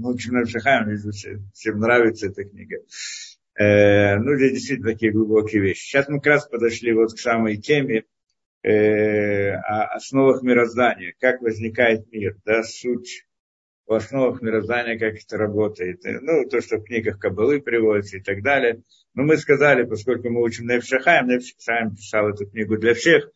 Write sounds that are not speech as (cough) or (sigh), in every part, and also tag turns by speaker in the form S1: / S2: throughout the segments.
S1: Мы учим на Шахаем, всем нравится эта книга. Э, ну, здесь действительно такие глубокие вещи. Сейчас мы как раз подошли вот к самой теме э, о основах мироздания, как возникает мир, да, суть в основах мироздания, как это работает. Э, ну, то, что в книгах Кабалы приводится и так далее. Но мы сказали, поскольку мы учим Невшахаем, Невшахаем писал эту книгу для всех,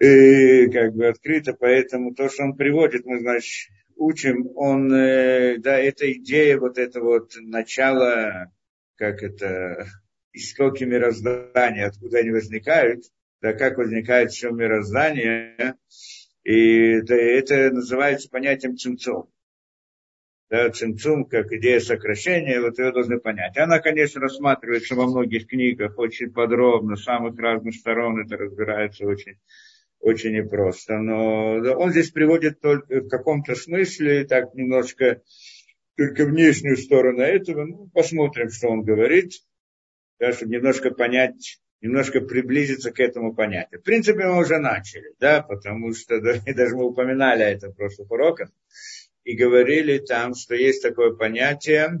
S1: и как бы открыто, поэтому то, что он приводит, мы, значит, учим, он, э, да, эта идея, вот это вот начало, как это, истоки мироздания, откуда они возникают, да, как возникает все мироздание, и да, это называется понятием цимцом. Да, цимцум, как идея сокращения, вот ее должны понять. Она, конечно, рассматривается во многих книгах очень подробно, с самых разных сторон это разбирается очень, очень непросто. Но он здесь приводит только в каком-то смысле, так немножко, только внешнюю сторону этого. Ну, посмотрим, что он говорит, да, чтобы немножко понять немножко приблизиться к этому понятию. В принципе, мы уже начали, да, потому что да, (laughs) даже мы упоминали это в прошлых уроках и говорили там, что есть такое понятие,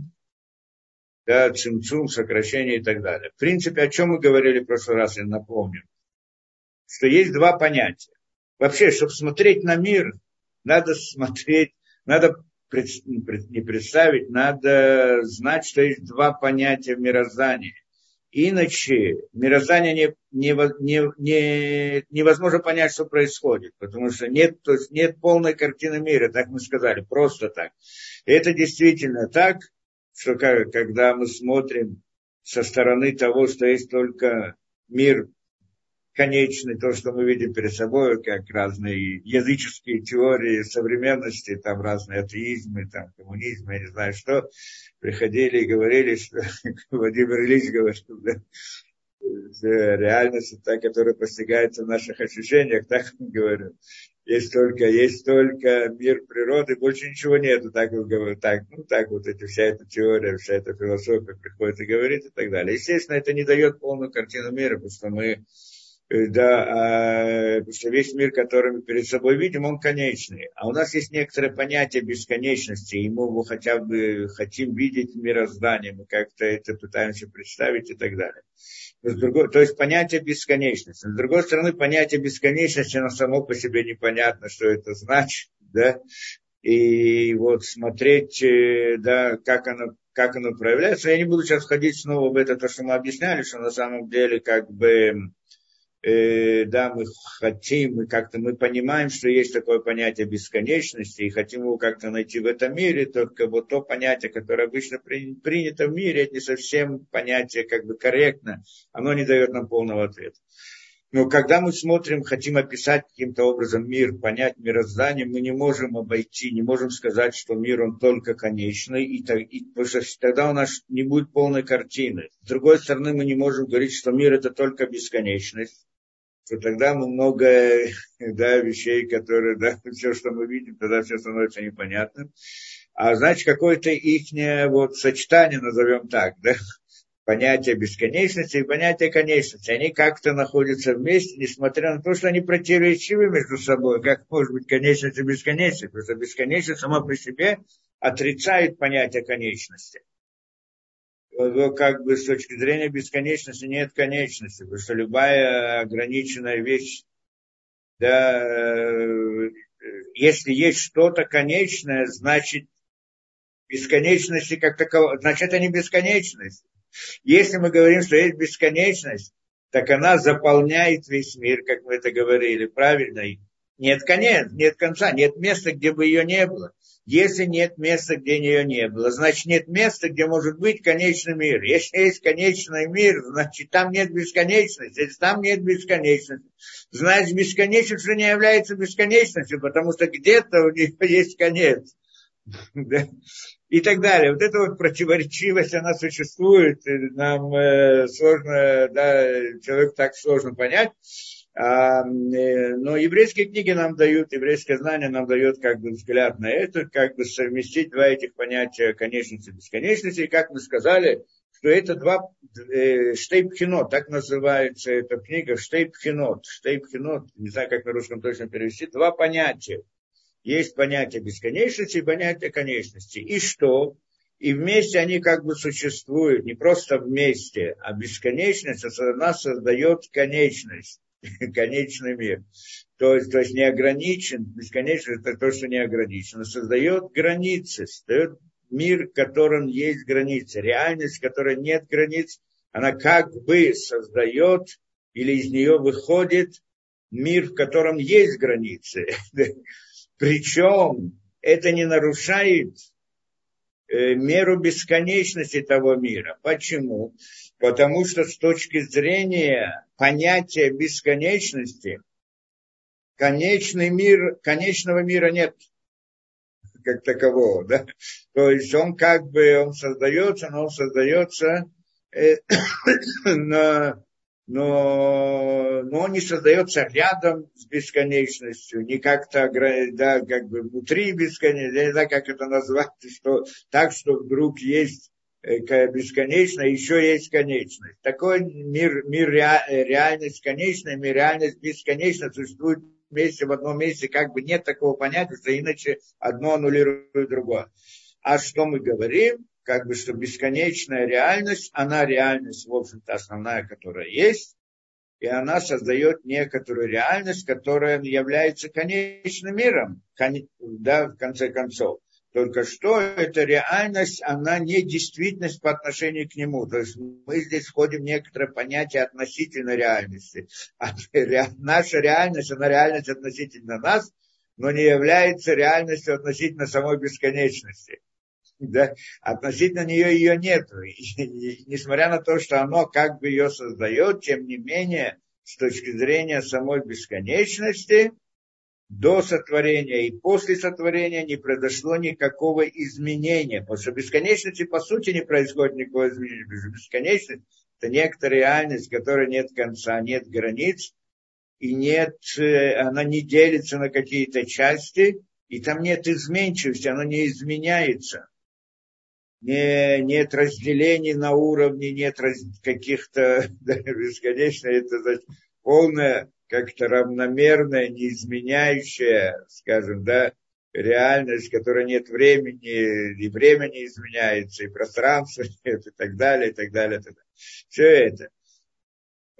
S1: да, цимцум, сокращение и так далее. В принципе, о чем мы говорили в прошлый раз, я напомню, что есть два понятия. Вообще, чтобы смотреть на мир, надо смотреть, надо не представить, надо знать, что есть два понятия в. Иначе мироздание не, не, не, не, невозможно понять, что происходит, потому что нет, то есть нет полной картины мира, так мы сказали, просто так. И это действительно так, что когда мы смотрим со стороны того, что есть только мир конечный, то, что мы видим перед собой, как разные языческие теории современности, там разные атеизмы, там коммунизм, я не знаю что, приходили и говорили, что (laughs) Владимир Ильич говорит, да, реальность та, которая постигается в наших ощущениях, так он говорит. Есть только, есть только мир природы, больше ничего нету, так говорит, так, ну так вот эти, вся эта теория, вся эта философия приходит и говорит и так далее. Естественно, это не дает полную картину мира, потому что мы Э, да, а, потому что весь мир, который мы перед собой видим, он конечный. А у нас есть некоторое понятие бесконечности, и мы хотя бы хотим видеть мироздание, мы как-то это пытаемся представить и так далее. с другой, то есть понятие бесконечности. С другой стороны, понятие бесконечности, оно само по себе непонятно, что это значит, да, и вот смотреть, э, да, как оно, как оно проявляется. Я не буду сейчас входить снова в это, то, что мы объясняли, что на самом деле как бы э, да, мы хотим, мы как-то мы понимаем, что есть такое понятие бесконечности, и хотим его как-то найти в этом мире, только вот то понятие, которое обычно при, принято в мире, это не совсем понятие как бы корректно, оно не дает нам полного ответа. Но когда мы смотрим, хотим описать каким-то образом мир, понять мироздание, мы не можем обойти, не можем сказать, что мир он только конечный, и, и, потому что тогда у нас не будет полной картины. С другой стороны, мы не можем говорить, что мир это только бесконечность то тогда много (laughs) да, вещей, которые, да, (laughs) все, что мы видим, тогда все становится непонятным. А значит, какое-то их вот сочетание, назовем так, да, (laughs) понятие бесконечности и понятие конечности. Они как-то находятся вместе, несмотря на то, что они противоречивы между собой. Как может быть конечность и бесконечность? Потому что бесконечность сама по себе отрицает понятие конечности как бы с точки зрения бесконечности нет конечности, потому что любая ограниченная вещь, да, э, если есть что-то конечное, значит бесконечности как таково, значит это не бесконечность. Если мы говорим, что есть бесконечность, так она заполняет весь мир, как мы это говорили, правильно? Нет конец, нет конца, нет места, где бы ее не было. Если нет места, где ее не было, значит нет места, где может быть конечный мир. Если есть конечный мир, значит там нет бесконечности. Если там нет бесконечности, значит бесконечность не является бесконечностью, потому что где-то у нее (laughs) есть конец. И так далее. Вот эта вот противоречивость, она существует. Нам э, сложно, да, человек так сложно понять. Э, но еврейские книги нам дают, еврейское знание нам дает как бы взгляд на это, как бы совместить два этих понятия конечности и бесконечности. И как мы сказали, что это два э, штейпхинот, так называется эта книга, штейпхинот, штейпхинот, не знаю, как на русском точно перевести, два понятия. есть понятие бесконечности и понятие конечности. И что? И вместе они как бы существуют, не просто вместе, а бесконечность, она создает конечность, (laughs) конечный мир. То есть, то есть не ограничен, бесконечность это то, что не ограничено, создает границы, создает мир, в котором есть границы, реальность, в которой нет границ, она как бы создает или из нее выходит мир, в котором есть границы. (laughs) Причем это не нарушает э, меру бесконечности того мира. Почему? Потому что с точки зрения понятия бесконечности, конечный мир, конечного мира нет как такового, да? То есть он как бы, он создается, но он создается э, (coughs) на но, но он не создается рядом с бесконечностью, не как-то, да, как бы внутри бесконечности, я не знаю, как это назвать, (laughs) что, так, что вдруг есть бесконечно, еще есть конечность. Такой мир, мир реальность конечная, мир реальность бесконечна существует вместе в одном месте, как бы нет такого понятия, что иначе одно аннулирует другое. А что мы говорим? как бы, что бесконечная реальность, она реальность, в общем-то, основная, которая есть, и она создает некоторую реальность, которая является конечным миром, да, в конце концов. Только что эта реальность, она не действительность по отношению к нему. То есть мы здесь входим в некоторое понятие относительно реальности. А (laughs) наша реальность, она реальность относительно нас, но не является реальностью относительно самой бесконечности да, относительно нее ее нет. (laughs) несмотря на то, что оно как бы ее создает, тем не менее, с точки зрения самой бесконечности, до сотворения и после сотворения не произошло никакого изменения. Потому что бесконечности по сути не происходит никакого изменения. Бесконечность – это некоторая реальность, которой нет конца, нет границ, и нет, э, она не делится на какие-то части, и там нет изменчивости, оно не изменяется не, нет разделений на уровне, нет раз, каких-то (laughs) да, бесконечно, это значит, полная, как-то равномерная, неизменяющая, скажем, да, реальность, в которой нет времени, и время не изменяется, и пространство (laughs) нет, и так далее, и так далее. И так далее. Все это.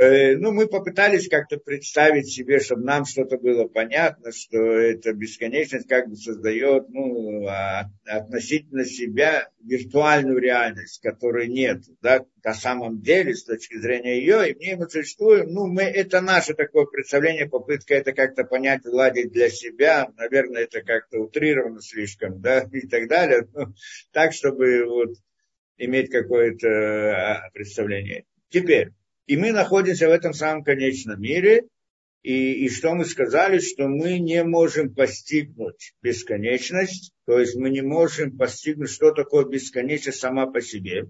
S1: Э, ну, мы попытались как-то представить себе, чтобы нам что-то было понятно, что эта бесконечность как бы создает ну, а, относительно себя виртуальную реальность, которой нет, да, на самом деле, с точки зрения ее, и мне мы существуем, ну, мы, это наше такое представление, попытка это как-то понять, ладить для себя, наверное, это как-то утрировано слишком, да, (laughs) и так далее, ну, так, чтобы вот иметь какое-то а, представление. Теперь, и мы находимся в этом самом конечном мире. И, и что мы сказали, что мы не можем постигнуть бесконечность, то есть мы не можем постигнуть, что такое бесконечность сама по себе.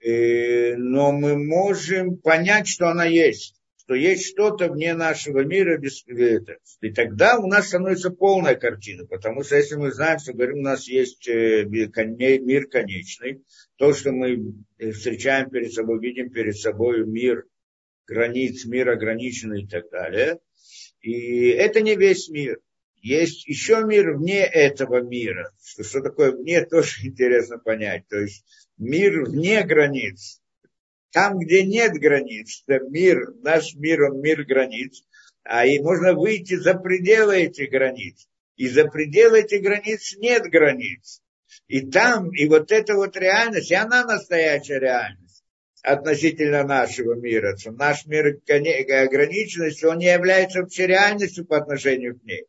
S1: И, э, но мы можем понять, что она есть что есть что-то вне нашего мира. Без... И тогда у нас становится полная картина, потому что если мы знаем, что говорим, у нас есть э, мир конечный, то, что мы э, встречаем перед собой, видим перед собой мир границ, мир ограниченный и так далее. И это не весь мир. Есть еще мир вне этого мира. Что, что такое вне, тоже (laughs) интересно понять. То есть мир вне границ. Там, где нет границ, мир, наш мир, он мир границ, а и можно выйти за пределы этих границ. И за пределы этих границ нет границ. И там, и вот эта вот реальность, и она настоящая реальность относительно нашего мира. Наш мир ограниченность, он не является вообще реальностью по отношению к ней.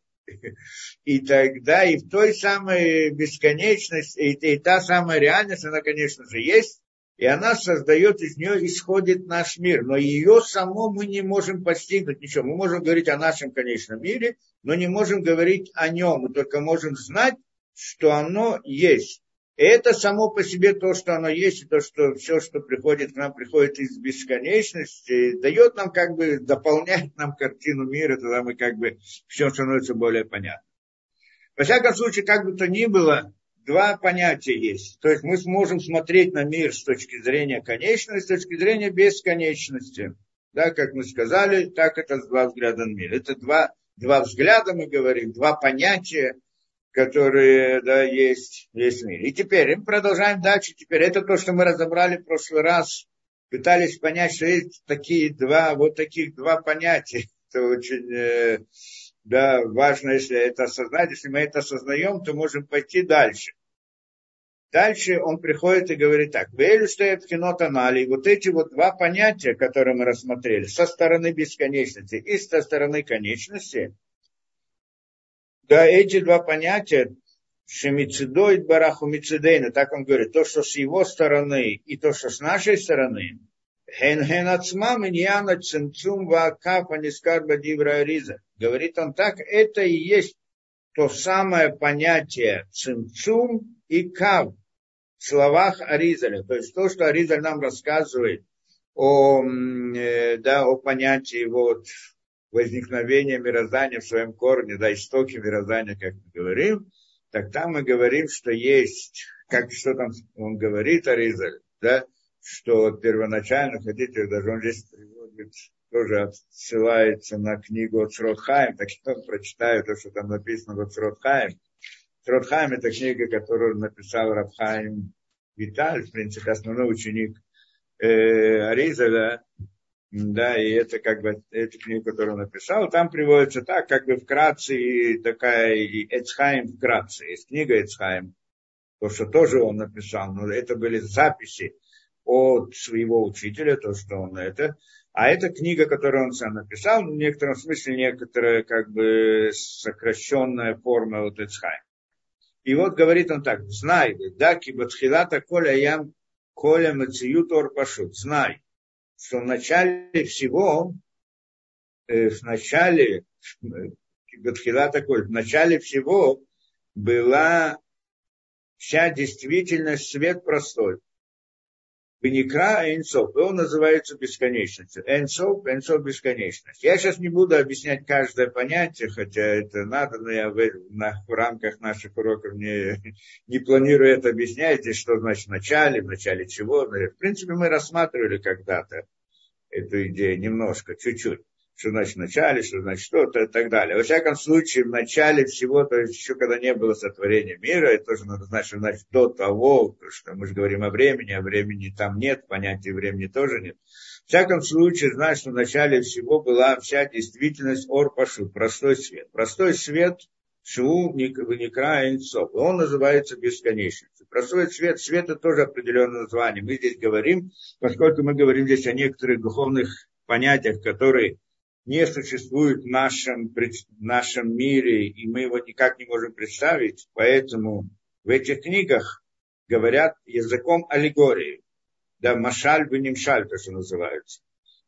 S1: И тогда и в той самой бесконечности, и, и та самая реальность, она, конечно же, есть, и она создает, из нее исходит наш мир. Но ее само мы не можем постигнуть ничего. Мы можем говорить о нашем конечном мире, но не можем говорить о нем. Мы только можем знать, что оно есть. И это само по себе то, что оно есть, и то, что все, что приходит к нам, приходит из бесконечности, дает нам как бы, дополняет нам картину мира, тогда мы как бы все становится более понятно. Во всяком случае, как бы то ни было, два понятия есть. То есть мы сможем смотреть на мир с точки зрения конечности, с точки зрения бесконечности. Да, как мы сказали, так это два взгляда на мир. Это два, два взгляда мы говорим, два понятия, которые да, есть, есть в мире. И теперь мы продолжаем дальше. Теперь это то, что мы разобрали в прошлый раз. Пытались понять, что есть такие два, вот таких два понятия. Это очень э, да, важно, если это осознать. Если мы это осознаем, то можем пойти дальше. Дальше он приходит и говорит так. Вейлю стоит кинот анали. Вот эти вот два понятия, которые мы рассмотрели, со стороны бесконечности и со стороны конечности, да, эти два понятия, Шемицидоид Бараху Мицидейна, так он говорит, то, что с его стороны и то, что с нашей стороны, Хен хен ацмам иньяна цинцум ваакаф анискар бадивра ариза. Говорит он так, это и есть то самое понятие цинцум и кав в словах Аризаля. То есть то, что Аризаль нам рассказывает о, э, да, о понятии вот, возникновения мироздания в своем корне, да, истоки мироздания, как мы говорим, так там мы говорим, что есть, как что там он говорит, Аризаль, да, что первоначально, хотите, даже он здесь приводит, тоже отсылается на книгу от Сродхайм, так что прочитаю то, что там написано от Сродхайм. Сродхайм это книга, которую написал Рабхайм Виталь, в принципе, основной ученик э, Аризаля, да, и это как бы эту книгу, которую он написал, там приводится так, как бы вкратце, и такая и Эцхайм вкратце. Есть книга Эцхайм, то, что тоже он написал, но это были записи от своего учителя, то, что он это. А эта книга, которую он сам написал, в некотором смысле некоторая как бы сокращенная форма вот Эцхайм. И вот говорит он так, знай, да, кибатхилата коля ям коля мациют ор пашут, знай, что в начале всего, э, в начале, кибатхилата коля, в начале всего была вся действительность, свет простой. Беникра Энсов, и он называется бесконечностью. Энсов, Энсов бесконечность. Я сейчас не буду объяснять каждое понятие, хотя это надо, но я в, на, в рамках наших уроков не, не планирую это объяснять. Здесь что значит в начале, в начале чего. В принципе, мы рассматривали когда-то эту идею немножко, чуть-чуть что значит в начале, что значит что-то и так далее. Во всяком случае, в начале всего, то есть еще когда не было сотворения мира, это тоже надо знать, что значит до того, что мы же говорим о времени, а времени там нет, понятия времени тоже нет. В всяком случае, знать, что в начале всего была вся действительность Орпашу, простой свет. Простой свет, Шу Никра Инцов. Он называется бесконечностью. Простой свет, свет это тоже определенное название. Мы здесь говорим, поскольку мы говорим здесь о некоторых духовных понятиях, которые не существует в нашем, в нашем мире, и мы его никак не можем представить. Поэтому в этих книгах говорят языком аллегории. Да, машаль венимшаль, то, что называется.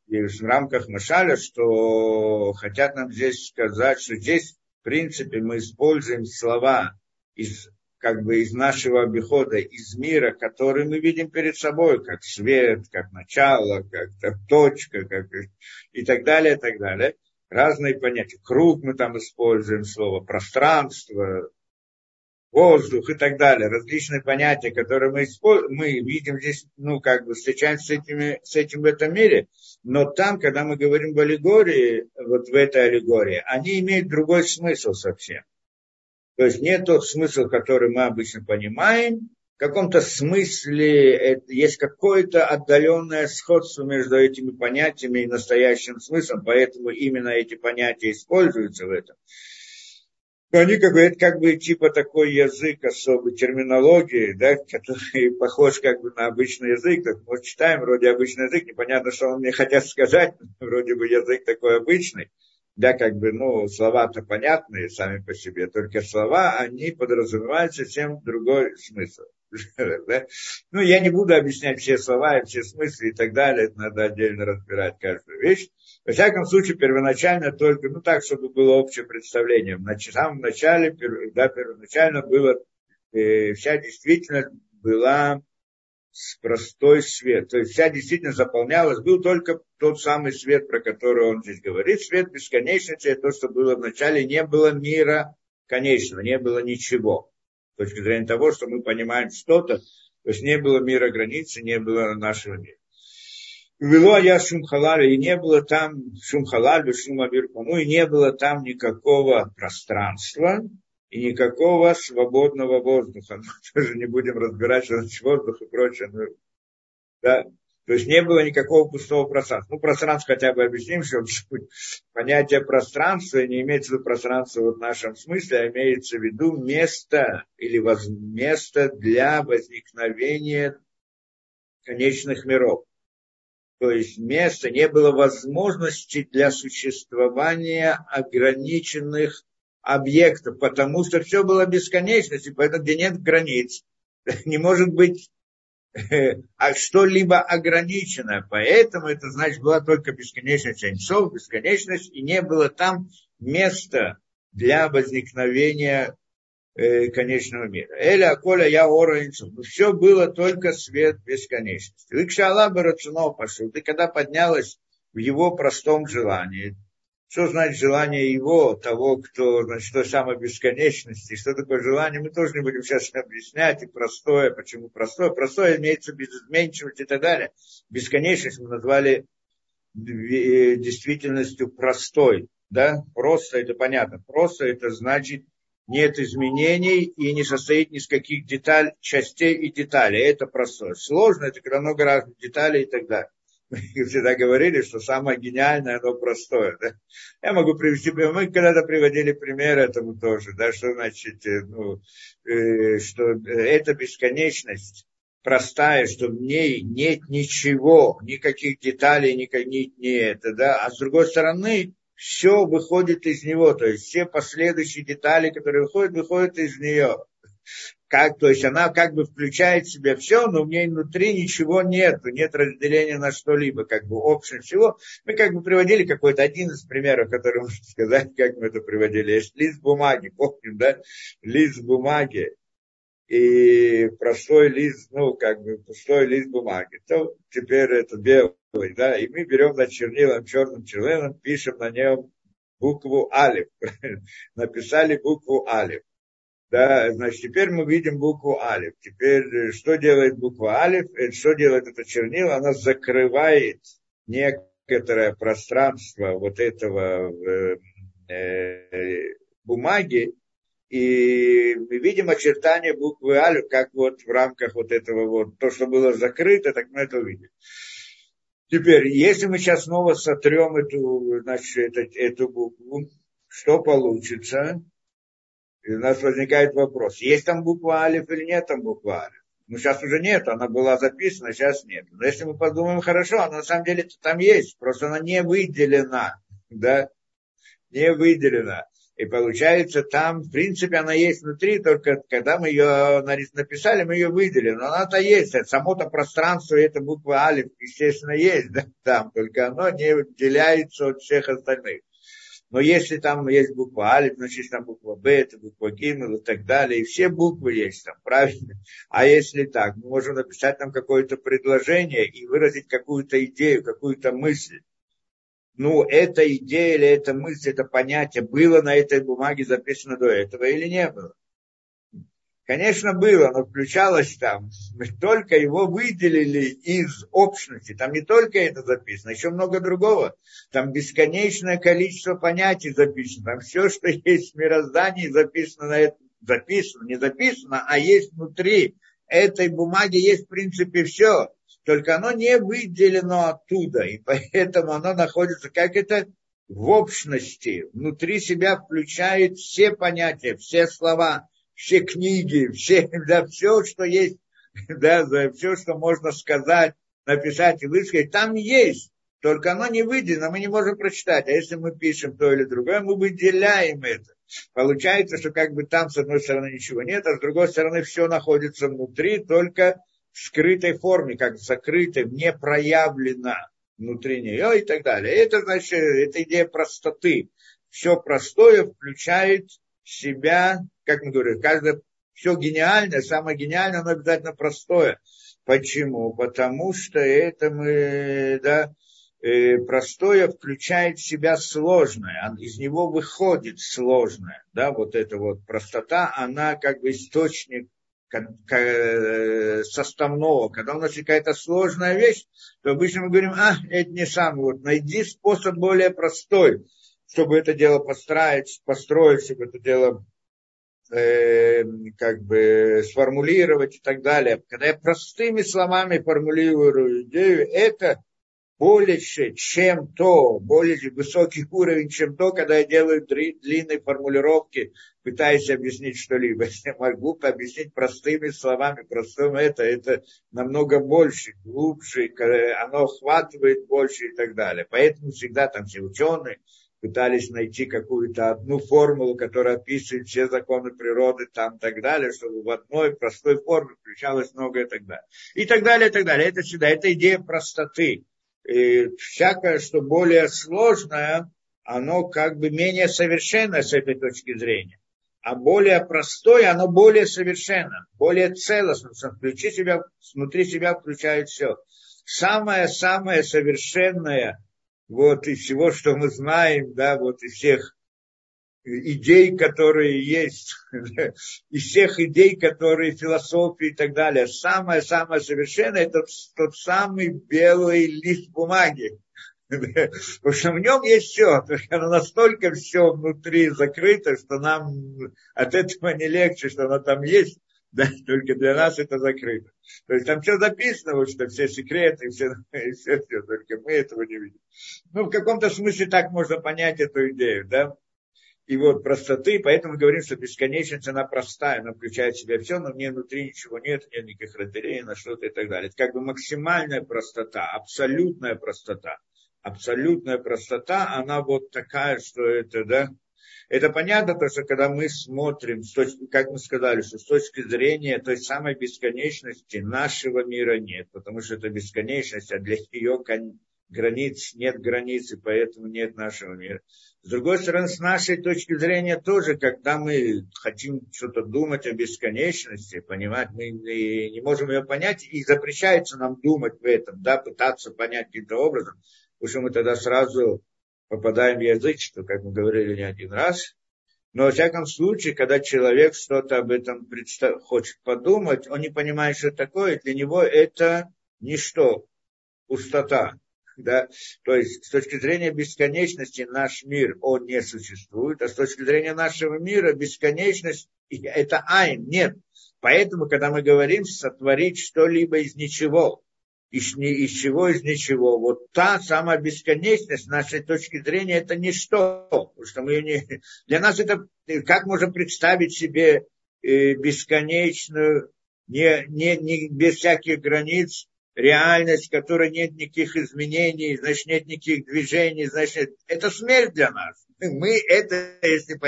S1: И в рамках машаля, что хотят нам здесь сказать, что здесь, в принципе, мы используем слова из как бы из нашего обихода, из мира, который мы видим перед собой, как свет, как начало, как точка, как и так далее, и так далее. Разные понятия. Круг мы там используем слово, пространство, воздух и так далее. Различные понятия, которые мы, используем, мы видим здесь, ну, как бы встречаемся с, этими, с этим в этом мире, но там, когда мы говорим в аллегории, вот в этой аллегории, они имеют другой смысл совсем. То есть не тот смысл, который мы обычно понимаем. В каком-то смысле есть какое-то отдаленное сходство между этими понятиями и настоящим смыслом, поэтому именно эти понятия используются в этом. Но они как бы, это как бы типа такой язык особой терминологии, да, который (laughs) похож как бы на обычный язык. Так мы читаем вроде обычный язык, непонятно, что он мне (laughs) хотят сказать, вроде бы язык такой обычный да, как бы, ну, слова-то понятные сами по себе, только слова, они подразумевают совсем другой смысл. (laughs) Ну, я не буду объяснять все слова и все смыслы и так далее, это надо отдельно разбирать каждую вещь. Во всяком случае, первоначально только, ну так, чтобы было общее представление. В самом начале, да, первоначально было, э, вся действительность была простой свет. То есть вся действительно заполнялась. Был только тот самый свет, про который он здесь говорит. Свет бесконечности, то, что было в начале, не было мира конечного, не было ничего. С точки зрения того, что мы понимаем что-то, то есть не было мира границы, не было нашего мира. Вело я шумхалаля, и не было там шумхалаль, шумавир, ну и не было там никакого пространства и никакого свободного воздуха. (laughs) Мы тоже не будем разбирать, что значит воздух и прочее. Ну, да. То есть не было никакого пустого пространства. Ну, пространство хотя бы объясним, что (laughs) понятие пространства не имеется в виду пространство в нашем смысле, а имеется в виду место или воз... место для возникновения конечных миров. То есть место, не было возможности для существования ограниченных объектов, потому что все было бесконечностью, поэтому где нет границ, (laughs) не может быть (laughs) а что-либо ограниченное. Поэтому это значит была только бесконечность Эйнсов, бесконечность, и не было там места для возникновения э, конечного мира. Эля Коля я ора Эйнсов. Ну, все было только свет бесконечности. Викшала бы рацино пошел. Ты когда поднялась в его простом желании, что значит желание его, того, кто, значит, той самой бесконечности, что такое желание, мы тоже не будем сейчас объяснять, и простое, почему простое. Простое имеется без изменчивости и так далее. Бесконечность мы назвали э, действительностью простой, да, просто это понятно. Просто это значит нет изменений и не состоит ни из каких деталей, частей и деталей. Это простое. Сложно, это когда много разных деталей и так далее (laughs) всегда говорили, что самое гениальное, оно простое. Да? Я могу привести, мы когда-то приводили пример этому тоже, да, что значит, э, ну, э, что эта бесконечность простая, что в ней нет ничего, никаких деталей, никак, ни, ни это, да, а с другой стороны, все выходит из него, то есть все последующие детали, которые выходят, выходят из нее как, то есть она как бы включает в себя все, но в ней внутри ничего нет, нет разделения на что-либо, как бы общее всего. Мы как бы приводили какой-то один из примеров, который (laughs) можно сказать, как мы это приводили. Есть лист бумаги, помним, да? Лист бумаги и простой лист, ну, как бы пустой лист бумаги. То теперь это белый, да, и мы берем на чернилом, черным чернилом, пишем на нем букву Алиф. (laughs) Написали букву Алиф. Да, значит, теперь мы видим букву Алиф. Теперь э, что делает буква Алиф? Э, что делает это чернила? Она закрывает некоторое пространство вот этого э, э, бумаги, и мы видим очертания буквы Алиф, как вот в рамках вот этого вот, то, что было закрыто, так мы это увидим. Теперь, если мы сейчас снова сотрем эту, значит, эту, эту букву, что получится? И у нас возникает вопрос, есть там буква Алиф или нет там буква Алиф? Ну, сейчас уже нет, она была записана, сейчас нет. Но если мы подумаем хорошо, она на самом деле там есть, просто она не выделена, да, не выделена. И получается, там, в принципе, она есть внутри, только когда мы ее написали, мы ее выделили. Но она-то есть, само-то пространство, эта буква Алиф, естественно, есть да, там, только оно не выделяется от всех остальных. Но если там есть буква Алиф, значит там буква Б, это буква Гимел и так далее. И все буквы есть там, правильно? А если так, мы можем написать там какое-то предложение и выразить какую-то идею, какую-то мысль. Ну, эта идея или эта мысль, это понятие было на этой бумаге записано до этого или не было? Конечно, было, но включалось там. Только его выделили из общности. Там не только это записано, еще много другого. Там бесконечное количество понятий записано. Там все, что есть в мироздании, записано на это. Записано, не записано, а есть внутри этой бумаги, есть в принципе все. Только оно не выделено оттуда. И поэтому оно находится, как это, в общности. Внутри себя включает все понятия, все слова, все книги, все, (laughs) да, все, что есть, (laughs) да, все, что можно сказать, написать и высказать, там есть. Только оно не выделено, мы не можем прочитать. А если мы пишем то или другое, мы выделяем это. Получается, что как бы там с одной стороны ничего нет, а с другой стороны все находится внутри, только в скрытой форме, как закрытой, не проявлено внутри нее и так далее. Это значит, это идея простоты. Все простое включает в себя как мы говорим, каждое, все гениальное, самое гениальное, оно обязательно простое. Почему? Потому что это мы, да, э, простое включает в себя сложное, из него выходит сложное, да, вот эта вот простота, она как бы источник э, составного, когда у нас какая-то сложная вещь, то обычно мы говорим, а, это не сам, вот найди способ более простой, чтобы это дело построить, построить, чтобы это дело э, как бы сформулировать и так далее. Когда я простыми словами формулирую идею, это больше, чем то, более высокий уровень, чем то, когда я делаю длинные формулировки, пытаясь объяснить что-либо. (laughs) Я могу объяснить простыми словами, простым это, это намного больше, глубже, оно охватывает больше и так далее. Поэтому всегда там все ученые пытались найти какую-то одну формулу, которая описывает все законы природы там и так далее, чтобы в одной простой форме включалось многое и так далее. И так далее, и так далее. Это всегда, это идея простоты и всякое, что более сложное, оно как бы менее совершенно с этой точки зрения. А более простое, оно более совершенно, более целостно. Включи себя, внутри себя включает все. Самое-самое совершенное вот из всего, что мы знаем, да, вот из всех идей, которые есть, (laughs) из всех идей, которые философии и так далее. Самое-самое совершенное – это тот самый белый лист бумаги. (laughs) Потому что в нем есть все, оно настолько все внутри закрыто, что нам от этого не легче, что оно там есть, (laughs) да, только для нас это закрыто. То есть там все записано, вот, что все секреты, все, (laughs) и все, все, только мы этого не видим. Ну, в каком-то смысле так можно понять эту идею, да и вот простоты, поэтому говорим, что бесконечность, она простая, она включает в себя все, но мне внутри ничего нет, нет никаких разделений на что-то и так далее. Это как бы максимальная простота, абсолютная простота. Абсолютная простота, она вот такая, что это, да, это понятно, потому что когда мы смотрим, как мы сказали, что с точки зрения той самой бесконечности нашего мира нет, потому что это бесконечность, а для ее границ нет границ, и поэтому нет нашего мира. С другой стороны, с нашей точки зрения тоже, когда мы хотим что-то думать о бесконечности, понимать, мы не можем ее понять, и запрещается нам думать в этом, да, пытаться понять каким-то образом, потому что мы тогда сразу попадаем в язык, что, как мы говорили не один раз. Но, во всяком случае, когда человек что-то об этом представ... хочет подумать, он не понимает, что такое, для него это ничто, пустота да, то есть с точки зрения бесконечности наш мир, он не существует, а с точки зрения нашего мира бесконечность – это айн, нет. Поэтому, когда мы говорим сотворить что-либо из ничего, из, из чего, из ничего, вот та самая бесконечность с нашей точки зрения – это ничто, потому что мы не... Для нас это, как можем представить себе э, бесконечную, не, не, не, без всяких границ, реальность, в которой нет никаких изменений, значит, нет никаких движений, значит, это смерть для нас. Мы это, если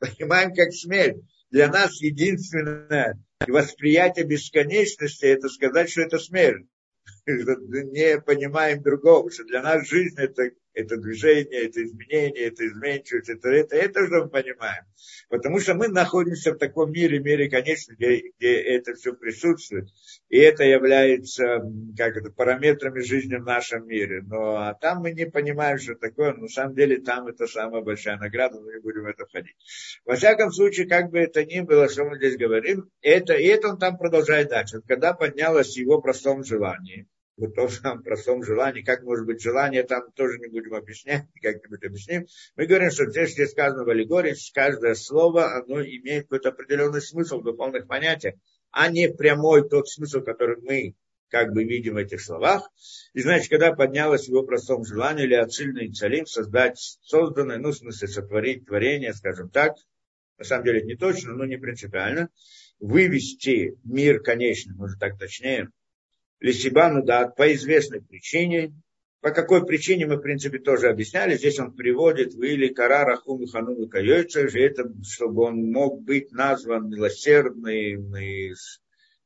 S1: понимаем, как смерть, для нас единственное восприятие бесконечности, это сказать, что это смерть. Не понимаем другого, что для нас жизнь это это движение, это изменение, это изменчивость, это это, это же мы понимаем. Потому что мы находимся в таком мире, мире, конечно, где, где это все присутствует. И это является как это, параметрами жизни в нашем мире. Но а там мы не понимаем, что такое. Но на самом деле там это самая большая награда, мы не будем в это входить. Во всяком случае, как бы это ни было, что мы здесь говорим, это, и это он там продолжает дальше. Когда поднялось его простом желании, вот то самом простом желании, как может быть желание, там тоже не будем объяснять, (laughs) как-нибудь объясним. Мы говорим, что здесь, где сказано в аллегории, каждое слово, оно имеет какой-то определенный смысл в духовных понятиях, а не прямой тот смысл, который мы как бы видим в этих словах. И значит, когда поднялось его простом желании, или отцильный цалим, создать созданное, ну, в смысле, сотворить творение, скажем так, на самом деле это не точно, но не принципиально, вывести мир конечный, может так точнее, Лисибану дат по известной причине. По какой причине мы, в принципе, тоже объясняли. Здесь он приводит в или Карара Хуму Хануну Кайойца, это, чтобы он мог быть назван милосердным и,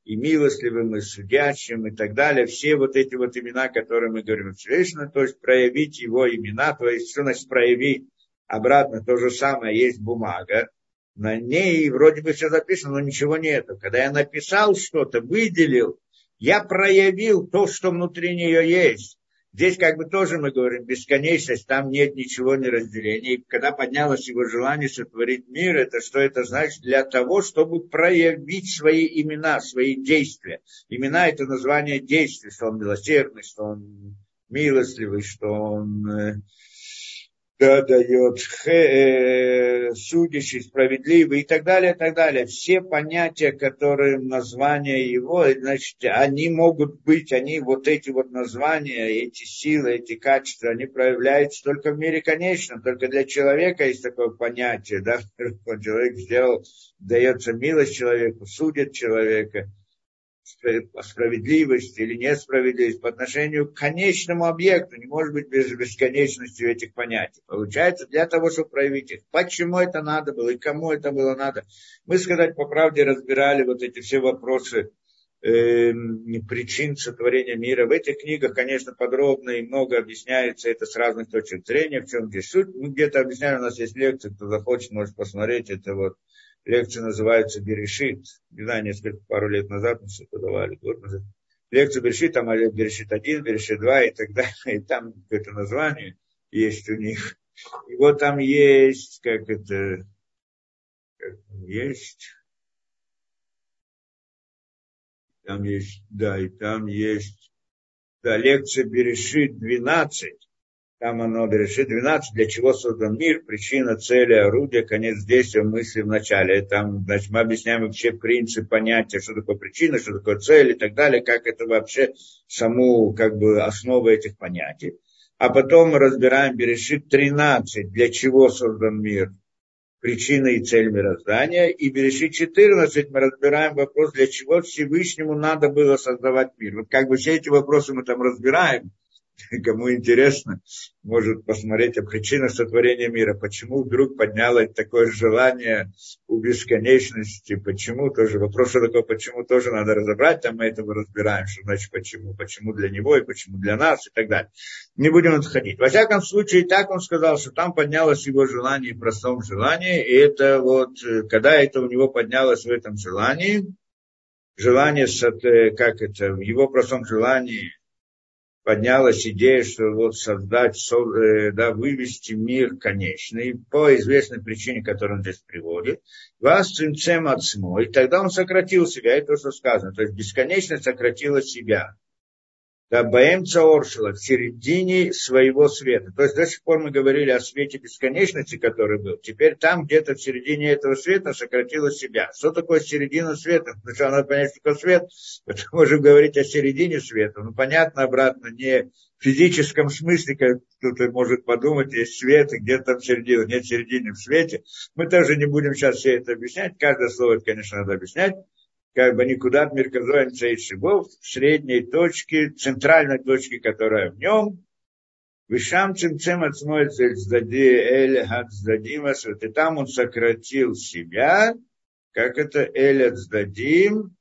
S1: и милостливым, и судящим, и так далее. Все вот эти вот имена, которые мы говорим Всевышнему, то есть проявить его имена, то есть что значит проявить обратно то же самое, есть бумага, на ней вроде бы все записано, но ничего нету. Когда я написал что-то, выделил, я проявил то, что внутри нее есть. Здесь как бы тоже мы говорим бесконечность, там нет ничего не разделения. И когда поднялось его желание сотворить мир, это что это значит? Для того, чтобы проявить свои имена, свои действия. Имена это название действий, что он милосердный, что он милостливый, что он э, да, дает э, судящий, справедливый и так далее, и так далее. Все понятия, которые названия его, значит, они могут быть, они вот эти вот названия, эти силы, эти качества, они проявляются только в мире конечном, только для человека есть такое понятие, да, (laughs) человек сделал, дается милость человеку, судит человека, справедливость или несправедливость по отношению к конечному объекту, не может быть без бесконечности этих понятий. Получается, для того, чтобы проявить их. Почему это надо было и кому это было надо? Мы, сказать по правде, разбирали вот эти все вопросы э, причин сотворения мира. В этих книгах, конечно, подробно и много объясняется это с разных точек зрения, в чем здесь суть. Мы где-то объясняли, у нас есть лекции, кто захочет, может посмотреть. Это вот Лекция называется Берешит. Не знаю, несколько, пару лет назад мы что-то давали, год назад. Лекцию Берешит, там Берешит 1, Берешит 2 и так далее. И там какое-то название есть у них. И вот там есть, как это, как есть, там есть, да, и там есть, да, лекция Берешит 12, там оно решит 12, для чего создан мир, причина, цели, орудие, конец действия, мысли в начале. Там, значит, мы объясняем вообще принцип понятия, что такое причина, что такое цель и так далее, как это вообще саму, как бы, основа этих понятий. А потом мы разбираем Берешит 13, для чего создан мир, причина и цель мироздания. И Берешит 14 мы разбираем вопрос, для чего Всевышнему надо было создавать мир. Вот как бы все эти вопросы мы там разбираем, (laughs) кому интересно, может посмотреть о причинах сотворения мира. Почему вдруг поднялось такое желание у бесконечности? Почему тоже? Вопрос, что такое почему, тоже надо разобрать. Там мы этого разбираем, что значит почему. Почему для него и почему для нас и так далее. Не будем отходить. Во всяком случае, так он сказал, что там поднялось его желание в простом желании. И это вот, когда это у него поднялось в этом желании, желание, как это, в его простом желании поднялась идея, что вот создать, э, да, вывести мир конечный по известной причине, которую он здесь приводит. Вас цимцем от и тогда он сократил себя, это то, что сказано, то есть бесконечно сократила себя да, Баэмца Оршила, в середине своего света. То есть до сих пор мы говорили о свете бесконечности, который был. Теперь там где-то в середине этого света сократила себя. Что такое середина света? Сначала надо понять, что такое свет. (laughs) Потом можем говорить о середине света. Ну, понятно, обратно, не в физическом смысле, как кто-то может подумать, есть свет, и где-то в середине, нет середины в свете. Мы тоже не будем сейчас все это объяснять. Каждое слово, конечно, надо объяснять как бы никуда от Мерказоем Цейшибов, средней точки, центральной точки, которая в нем, Вишам цимцем цельцдади эль хацдадимас, вот и там он сократил себя, как это? Эль ацдадим,